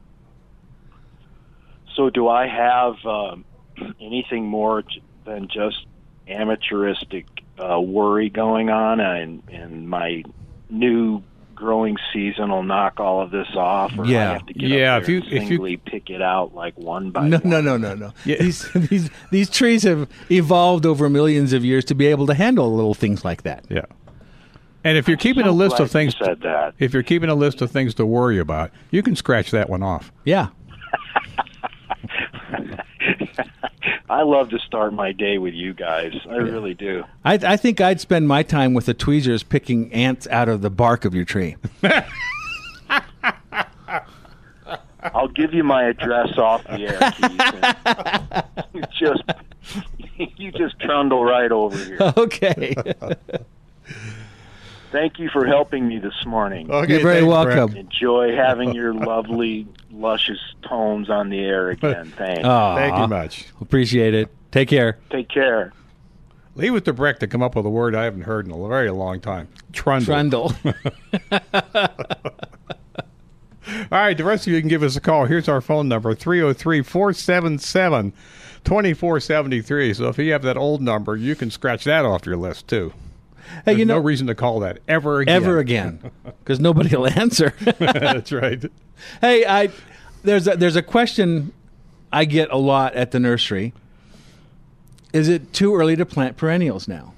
So, do I have um, anything more than just amateuristic uh, worry going on, and, and my new growing season will knock all of this off, or I Yeah. have to get Yeah, up if you- and if you- singly pick it out like one by No, one? no, no, no, no. These, these these trees have evolved over millions of years to be able to handle little things like that. Yeah. And if you're keeping so a list of things, said that. if you're keeping a list of things to worry about, you can scratch that one off. Yeah. I love to start my day with you guys. I really do. I, I think I'd spend my time with the tweezers picking ants out of the bark of your tree. I'll give you my address off the air, Keith. you just you just trundle right over here. okay. Thank you for helping me this morning. Okay, You're very welcome. Brett. Enjoy having your lovely, luscious tones on the air again. Thanks. Thank you much. Appreciate it. Take care. Take care. Leave it to Breck to come up with a word I haven't heard in a very long time. Trundle. Trundle. All right, the rest of you can give us a call. Here's our phone number 303 477 2473. So if you have that old number, you can scratch that off your list too. Hey, There's you know- no reason to call that ever again. Ever again, because nobody will answer. That's right. Hey, I there's a, there's a question I get a lot at the nursery. Is it too early to plant perennials now?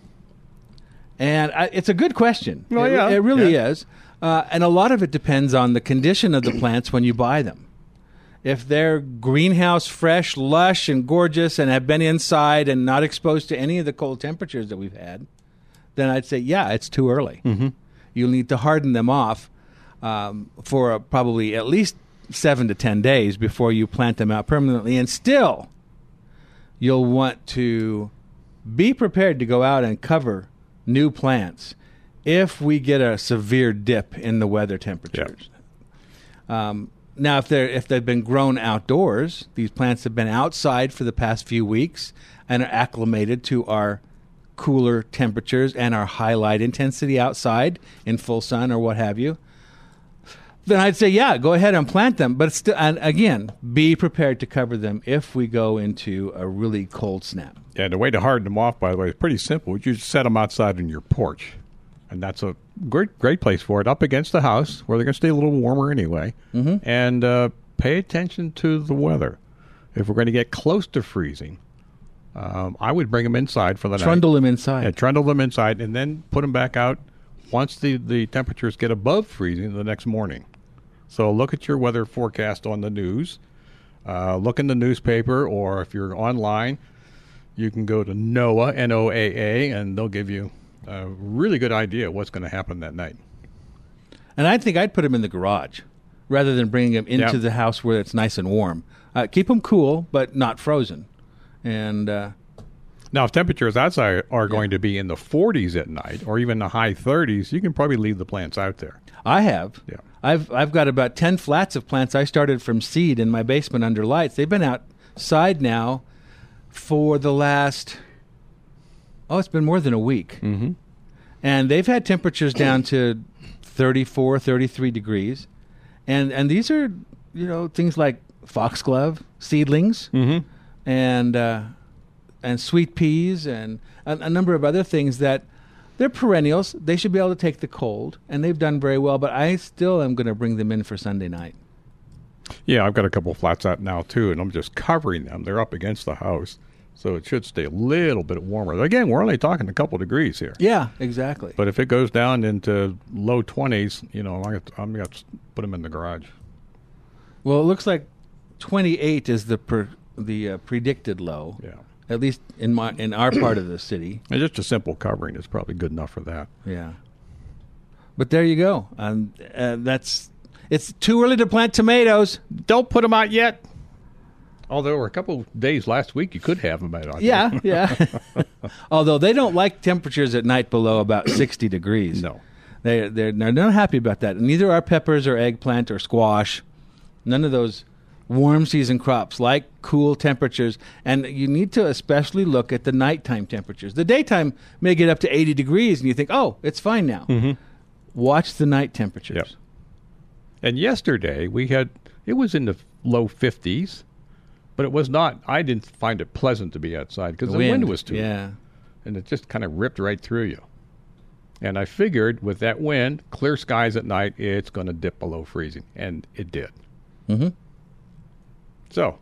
And I, it's a good question. Well, it, yeah, it really yeah. is. Uh, and a lot of it depends on the condition of the plants when you buy them. If they're greenhouse fresh, lush, and gorgeous, and have been inside and not exposed to any of the cold temperatures that we've had, then I'd say, yeah, it's too early. Mhm. You'll need to harden them off um, for uh, probably at least seven to ten days before you plant them out permanently. And still, you'll want to be prepared to go out and cover new plants if we get a severe dip in the weather temperatures. Um, now, if they're if they've been grown outdoors, these plants have been outside for the past few weeks and are acclimated to our cooler temperatures and our high light intensity outside in full sun or what have you. Then I'd say, yeah, go ahead and plant them. But still, and again, be prepared to cover them if we go into a really cold snap. Yeah, the way to harden them off, by the way, is pretty simple. You just set them outside on your porch, and that's a great great place for it, up against the house where they're going to stay a little warmer anyway. Mhm. And uh, pay attention to the weather. If we're going to get close to freezing, um, I would bring them inside for the night. Trundle them inside. Yeah, trundle them inside, and then put them back out once the, the temperatures get above freezing the next morning. So look at your weather forecast on the news. Uh, look in the newspaper, or if you're online, you can go to NOAA, N-O-A-A, and they'll give you a really good idea of what's going to happen that night. And I think I'd put them in the garage rather than bringing them into Yeah. the house where it's nice and warm. Uh, keep them cool, but not frozen. And uh, Now, if temperatures outside are going to be in the 40s at night, or even the high 30s, you can probably leave the plants out there. I have. Yeah. I've I've got about ten flats of plants I started from seed in my basement under lights. They've been outside now for the last oh, it's been more than a week. Mm-hmm. And they've had temperatures down to 34, 33 degrees. And and these are, you know, things like foxglove seedlings Mm-hmm. And uh, and sweet peas and a, a number of other things that they're perennials. They should be able to take the cold, and they've done very well. But I still am going to bring them in for Sunday night. Yeah, I've got a couple flats out now too, and I'm just covering them. They're up against the house, so it should stay a little bit warmer. Again, we're only talking a couple degrees here. Yeah, exactly. But if it goes down into low 20s, you know, I'm going to I'm gonna put them in the garage. Well, it looks like 28 is the per, the uh, predicted low. Yeah. At least in my in our part of the city. And just a simple covering is probably good enough for that. Yeah. But there you go. And uh, that's it's too early to plant tomatoes. Don't put them out yet. Although a couple days last week you could have them out. Yeah, yeah. Although they don't like temperatures at night below about 60 degrees. No. They, they're, they're not happy about that. Neither are peppers or eggplant or squash. None of those warm season crops like cool temperatures. And you need to especially look at the nighttime temperatures. The daytime may get up to 80 degrees and you think, oh, it's fine now. Mhm. Watch the night temperatures. Yep. And yesterday we had it was in the low 50s, but it was not. I didn't find it pleasant to be outside because The the, wind, wind, was too. yeah. and it just kind of ripped right through you. And I figured with that wind, clear skies at night, it's going to dip below freezing, and it did. Mm-hmm. So,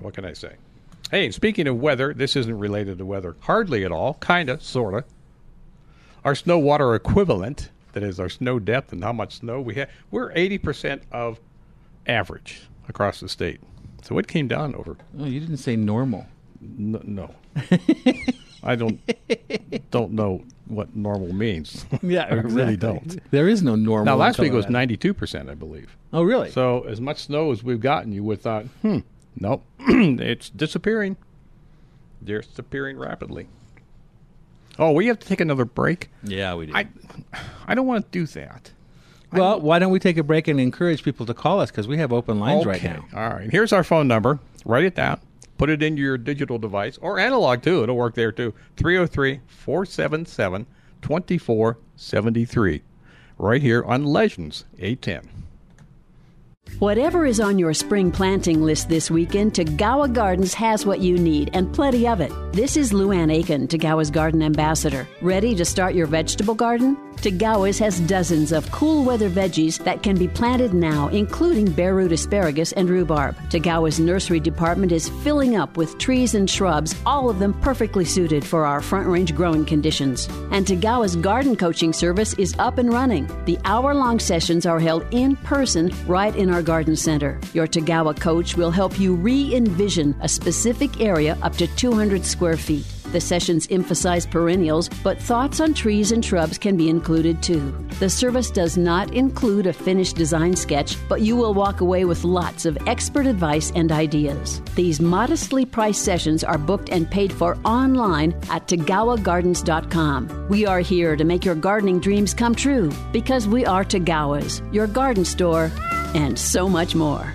what can I say? Hey, speaking of weather, this isn't related to weather hardly at all, kind of, sort of. Our snow water equivalent, that is our snow depth and how much snow we have, we're 80% of average across the state. So it came down over. Oh, you didn't say normal. No. I don't don't know what normal means. Yeah, I really don't. There is no normal. Now, last week it was ninety-two percent, I believe. Oh, really? So, as much snow as we've gotten, you would thought, hmm, nope, it's disappearing. Disappearing rapidly. Oh, we have to take another break. Yeah, we do. I, I don't want to do that. Well, why don't we take a break and encourage people to call us because we have open lines right Okay. now. All right. Here's our phone number. Write it down. Put it into your digital device or analog too. It'll work there too. 303 477 2473. Right here on Legends 810. Whatever is on your spring planting list this weekend, Tagawa Gardens has what you need and plenty of it. This is Luann Aiken, Tagawa's garden ambassador. Ready to start your vegetable garden? Tagawa's has dozens of cool weather veggies that can be planted now, including root asparagus and rhubarb. Tagawa's nursery department is filling up with trees and shrubs, all of them perfectly suited for our front range growing conditions. And Tagawa's garden coaching service is up and running. The hour long sessions are held in person right in our garden center. Your Tagawa coach will help you re envision a specific area up to 200 square feet. The sessions emphasize perennials, but thoughts on trees and shrubs can be included too. The service does not include a finished design sketch, but you will walk away with lots of expert advice and ideas. These modestly priced sessions are booked and paid for online at tagawagardens.com. We are here to make your gardening dreams come true because we are Tagawa's, your garden store, and so much more.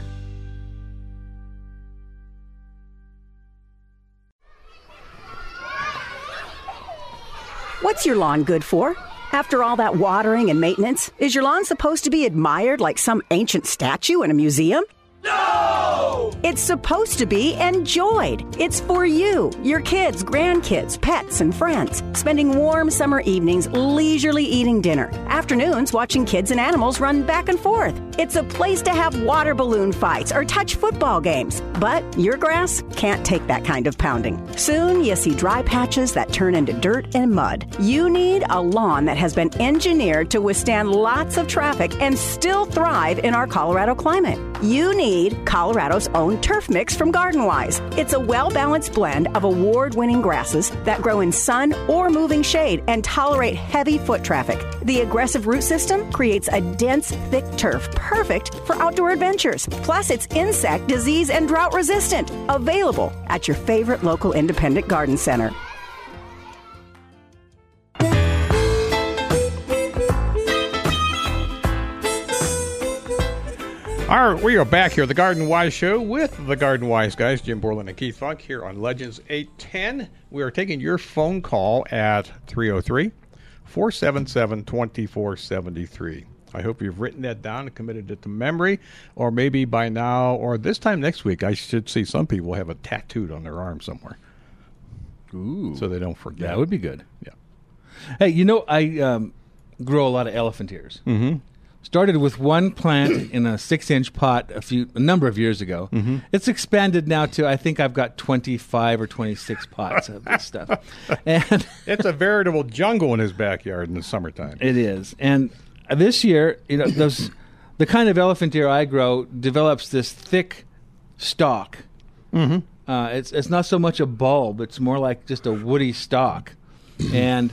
What's your lawn good for? After all that watering and maintenance, is your lawn supposed to be admired like some ancient statue in a museum? No! It's supposed to be enjoyed. It's for you, your kids, grandkids, pets, and friends. Spending warm summer evenings leisurely eating dinner, afternoons watching kids and animals run back and forth. It's a place to have water balloon fights or touch football games. But your grass can't take that kind of pounding. Soon you see dry patches that turn into dirt and mud. You need a lawn that has been engineered to withstand lots of traffic and still thrive in our Colorado climate. You need Colorado's own turf mix from GardenWise. It's a well balanced blend of award winning grasses that grow in sun or moving shade and tolerate heavy foot traffic. The aggressive root system creates a dense, thick turf perfect for outdoor adventures. Plus, it's insect, disease, and drought resistant. Available at your favorite local independent garden center. All right, we are back here, the Garden Wise Show with the Garden Wise guys, Jim Borland and Keith Funk here on Legends 810. We are taking your phone call at 303 477 2473. I hope you've written that down and committed it to memory, or maybe by now, or this time next week, I should see some people have it tattooed on their arm somewhere. Ooh. So they don't forget. That would be good. Yeah. Hey, you know, I um, grow a lot of elephant ears. Mhm. Started with one plant in a six-inch pot a few a number of years ago. Mhm. It's expanded now to I think I've got twenty-five or twenty-six pots of this stuff, and it's a veritable jungle in his backyard in the summertime. it is. And this year, you know, those the kind of elephant ear I grow develops this thick stalk. Mm-hmm. Uh, it's it's not so much a bulb; it's more like just a woody stalk, and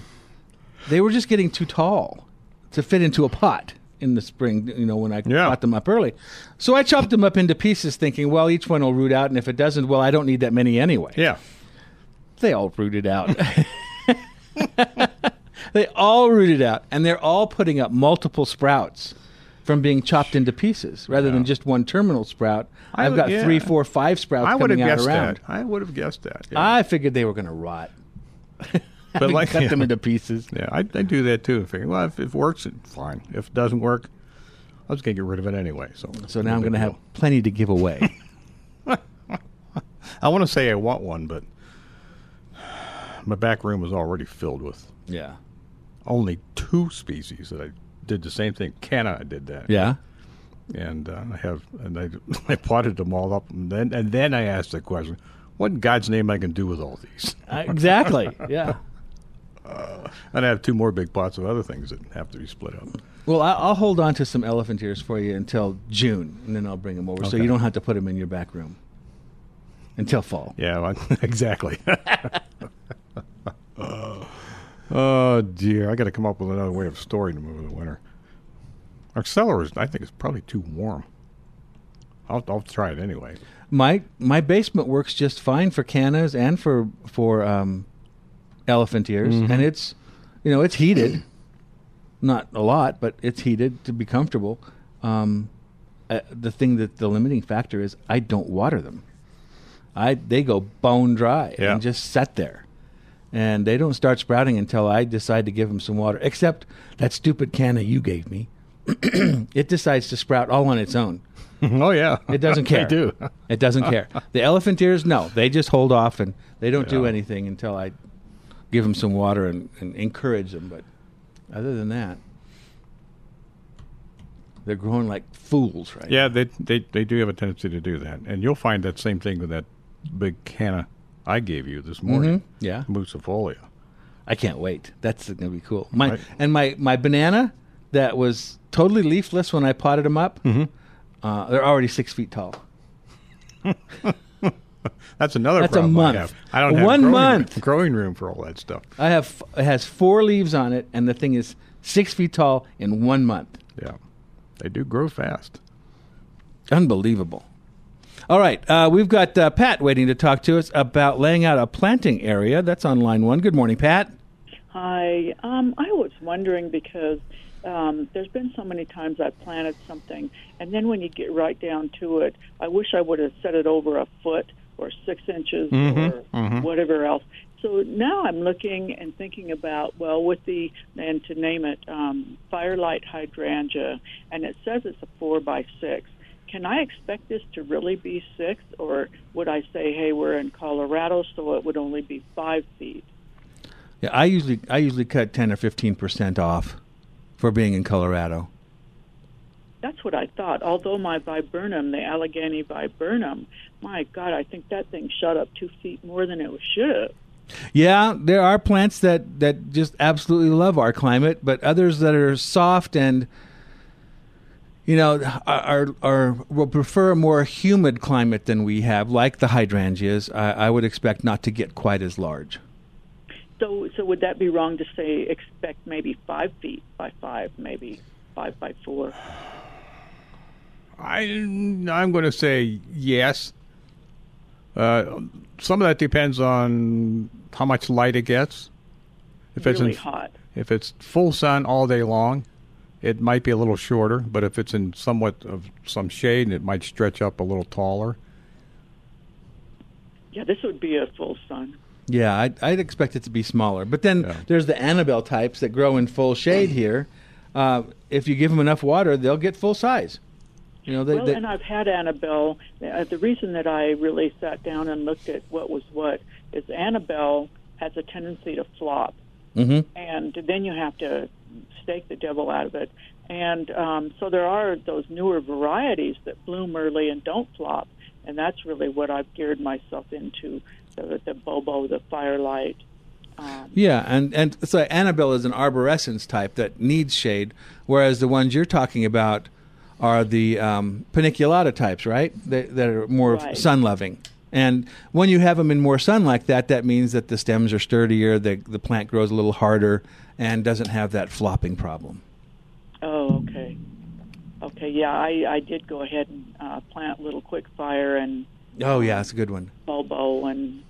they were just getting too tall to fit into a pot. In the spring. You know, when I got them up early, so I chopped them up into pieces, thinking, well, each one will root out, and if it doesn't, well, I don't need that many anyway. Yeah, they all rooted out. they all rooted out, and they're all putting up multiple sprouts from being chopped into pieces rather than just one terminal sprout. I I've got yeah. three, four, five sprouts I coming out around. that. I would have guessed that. I figured they were going to rot. But like cut yeah. them into pieces. Yeah, I, I do that too. Figure, well, if it works, fine. If it doesn't work, I was gonna get rid of it anyway. So, So now I'm going to have plenty to give away. I want to say I want one, but my back room was already filled with Yeah. only two species that I did the same thing. Canna, I did that. Yeah. and uh, I have and I I potted them all up, and then and then I asked the question, what in God's name am I to do with all these? Uh, exactly. Yeah. Uh, and I have two more big pots of other things that have to be split up. Well, I- I'll hold on to some elephant ears for you until June, and then I'll bring them over, so you don't have to put them in your back room until fall. Yeah, well, exactly. oh, oh, dear, I got to come up with another way of storing them over the winter. Our cellar is, I think, is probably too warm. I'll, I'll try it anyway. My my basement works just fine for cannas and for for um, elephant ears, Mhm. and it's you know it's heated, not a lot, but it's heated to be comfortable. Um, uh, the thing that the limiting factor is I don't water them. I they go bone dry Yeah. and just set there, and they don't start sprouting until I decide to give them some water. Except that stupid canna you gave me, it decides to sprout all on its own. oh yeah, It doesn't They care. do. It doesn't care. The elephant ears, no, they just hold off and they don't do anything until I give them some water and, and encourage them. But other than that, they're growing like fools, right? Yeah, they, they they do have a tendency to do that, and you'll find that same thing with that big canna I gave you this morning. Mhm. Yeah. Musifolia. I can't wait. That's going to be cool. My Right. and my my banana that was totally leafless when I potted them up. Mm-hmm. Uh, they're already six feet tall. That's another That's a month. I have. I don't have One growing, month. growing room for all that stuff. I have it has four leaves on it, and the thing is six feet tall in one month. Yeah, they do grow fast. Unbelievable. All right, uh, we've got uh, Pat waiting to talk to us about laying out a planting area. That's on line one. Good morning, Pat. Hi. Um, I was wondering because um, there's been so many times I've planted something, and then when you get right down to it, I wish I would have set it over a foot or six inches Mhm, or mhm. whatever else. So now I'm looking and thinking about well, with the and to name it um, firelight hydrangea, and it says it's a four by six. Can I expect this to really be six, or would I say, hey, we're in Colorado, so it would only be five feet? Yeah, I usually I usually cut ten or fifteen percent off for being in Colorado. That's what I thought. Although my viburnum, the Allegheny viburnum, my God, I think that thing shot up two feet more than it should have. Yeah, there are plants that that just absolutely love our climate, but others that are soft and you know are are, are will prefer a more humid climate than we have, like the hydrangeas. I, I would expect not to get quite as large. So, so would that be wrong to say expect maybe five feet by five, maybe five by four? I I'm going to say yes. Uh, some of that depends on how much light it gets. If it's Really in, hot. if it's full sun all day long, it might be a little shorter. But if it's in somewhat of some shade, it might stretch up a little taller. Yeah, this would be a full sun. Yeah, I'd, I'd expect it to be smaller. But then there's the Annabelle types that grow in full shade here. Uh, if you give them enough water, they'll get full size. You know, they, well, they, and I've had Annabelle. Uh, the reason that I really sat down and looked at what was what is Annabelle has a tendency to flop, Mhm. and then you have to stake the devil out of it. And um, so there are those newer varieties that bloom early and don't flop, and that's really what I've geared myself into: the, the Bobo, the Firelight. Um, Yeah, and and so Annabelle is an arborescens type that needs shade, whereas the ones you're talking about are the um, paniculata types, right? That, that are more Right. sun loving. And when you have them in more sun like that, that means that the stems are sturdier, the the plant grows a little harder, and doesn't have that flopping problem. Oh, Okay. Okay. Yeah, I I did go ahead and uh, plant little quick fire and Oh yeah, it's a good one. Bobo and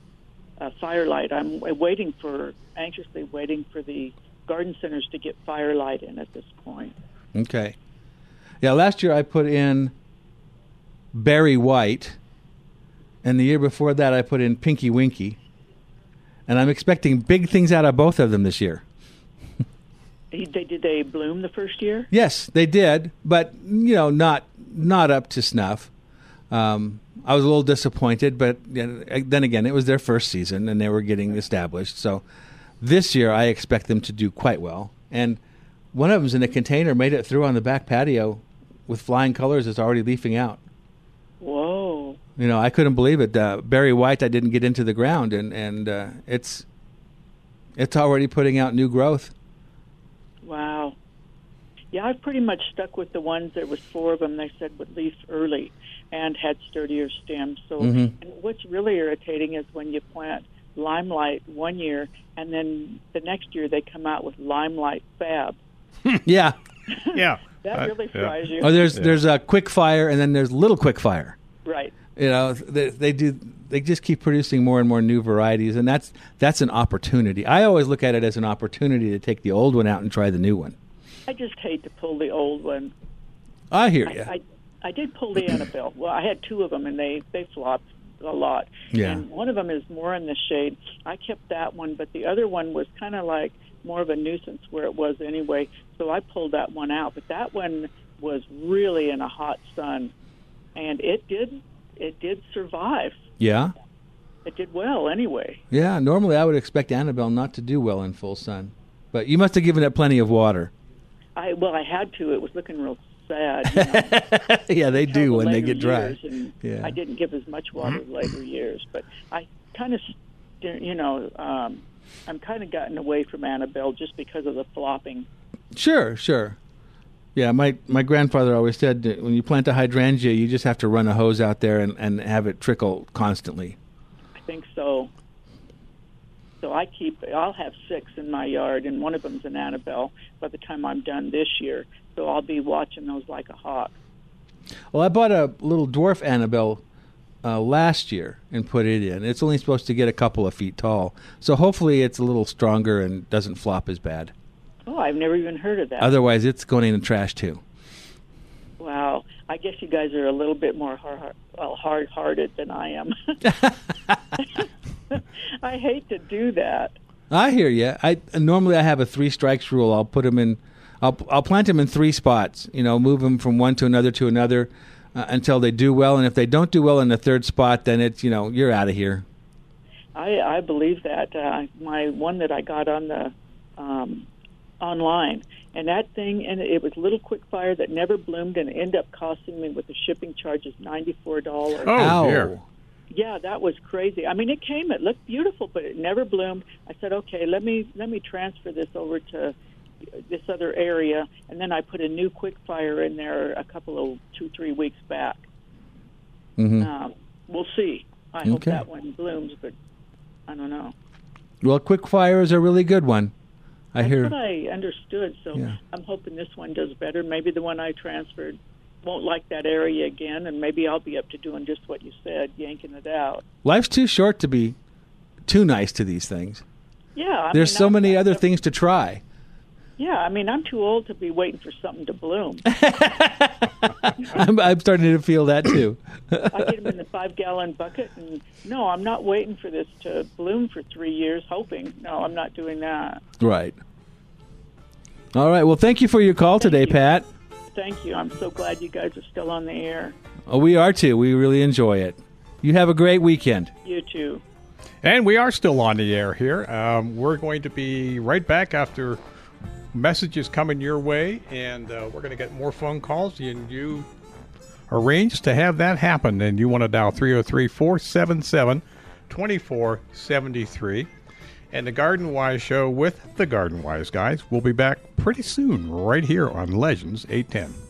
uh, firelight. I'm waiting for anxiously waiting for the garden centers to get firelight in at this point. Okay. Yeah, last year I put in Berry White, and the year before that I put in Pinky Winky, and I'm expecting big things out of both of them this year. They, they did they bloom the first year? Yes, they did, but you know, not not up to snuff. Um, I was a little disappointed, but then again, it was their first season and they were getting established. So this year, I expect them to do quite well. And one of them's in a container, made it through on the back patio with flying colors. It's already leafing out. Whoa. You know, I couldn't believe it. Uh, Berry White, I didn't get into the ground, and and uh, it's it's already putting out new growth. Wow. Yeah, I've pretty much stuck with the ones. There was four of them. They said would leaf early and had sturdier stems. So, Mhm. and what's really irritating is when you plant limelight one year and then the next year they come out with limelight fab. yeah. Yeah. That really fries you. Oh, there's there's a quick fire, and then there's little quick fire. right. You know, they, they do. They just keep producing more and more new varieties, and that's that's an opportunity. I always look at it as an opportunity to take the old one out and try the new one. I just hate to pull the old one. I hear I, you. I, I did pull the Annabelle. Well, I had two of them, and they they flopped a lot. Yeah. And one of them is more in the shade. I kept that one, but the other one was kind of like more of a nuisance where it was anyway. So I pulled that one out. But that one was really in a hot sun, and it did it did survive. Yeah, It did well anyway. yeah. Normally, I would expect Annabelle not to do well in full sun, but you must have given it plenty of water. I well, I had to. It was looking real sad. You know? yeah, they do when they get dry. Yeah. I didn't give as much water later years, but I kind of, you know, um, I'm kind of gotten away from Annabelle just because of the flopping. Sure, sure. Yeah, my my grandfather always said that when you plant a hydrangea, you just have to run a hose out there and, and have it trickle constantly. I think so. So I keep. I'll have six in my yard, and one of them's an Annabelle. By the time I'm done this year, so I'll be watching those like a hawk. Well, I bought a little dwarf Annabelle uh, last year and put it in. It's only supposed to get a couple of feet tall, so hopefully it's a little stronger and doesn't flop as bad. Oh, I've never even heard of that. Otherwise, it's going in the trash too. Wow. I guess you guys are a little bit more hard, well, hard-hearted than I am. I hate to do that. I hear you. I normally I have a three strikes rule. I'll put them in. I'll I'll plant them in three spots. You know, move them from one to another to another uh, until they do well. And if they don't do well in the third spot, then it's you know you're out of here. I I believe that. Uh, my one that I got on the um, online, and that thing, and it was little quick fire that never bloomed, and it ended up costing me with the shipping charges ninety four dollars. Oh, Ow. dear. Yeah, that was crazy. I mean, it came, it looked beautiful, but it never bloomed. I said, okay, let me let me transfer this over to this other area, and then I put a new quick fire in there a couple of two three weeks back. Mm-hmm. Um, we'll see. I hope that one blooms, but I don't know. Well, quick fire is a really good one. I That's hear. what I understood. So Yeah. I'm hoping this one does better. Maybe the one I transferred won't like that area again, and maybe I'll be up to doing just what you said, yanking it out. Life's too short to be too nice to these things. Yeah, I There's mean, so I'm- many other things to try. Yeah, I mean, I'm too old to be waiting for something to bloom. I'm, I'm starting to feel that too. I get them in the five gallon bucket, and no, I'm not waiting for this to bloom for three years, hoping. No, I'm not doing that. right. All right. Well, thank you for your call today, Pat. Thank you. I'm so glad you guys are still on the air. Oh, we are too. We really enjoy it. You have a great weekend. You too. And we are still on the air here. Um, we're going to be right back after messages coming your way, and uh, we're going to get more phone calls. And you arranged to have that happen, and you want to dial 303 477 2473. And the Garden Wise Show with the Garden Wise guys will be back pretty soon, right here on Legends 810.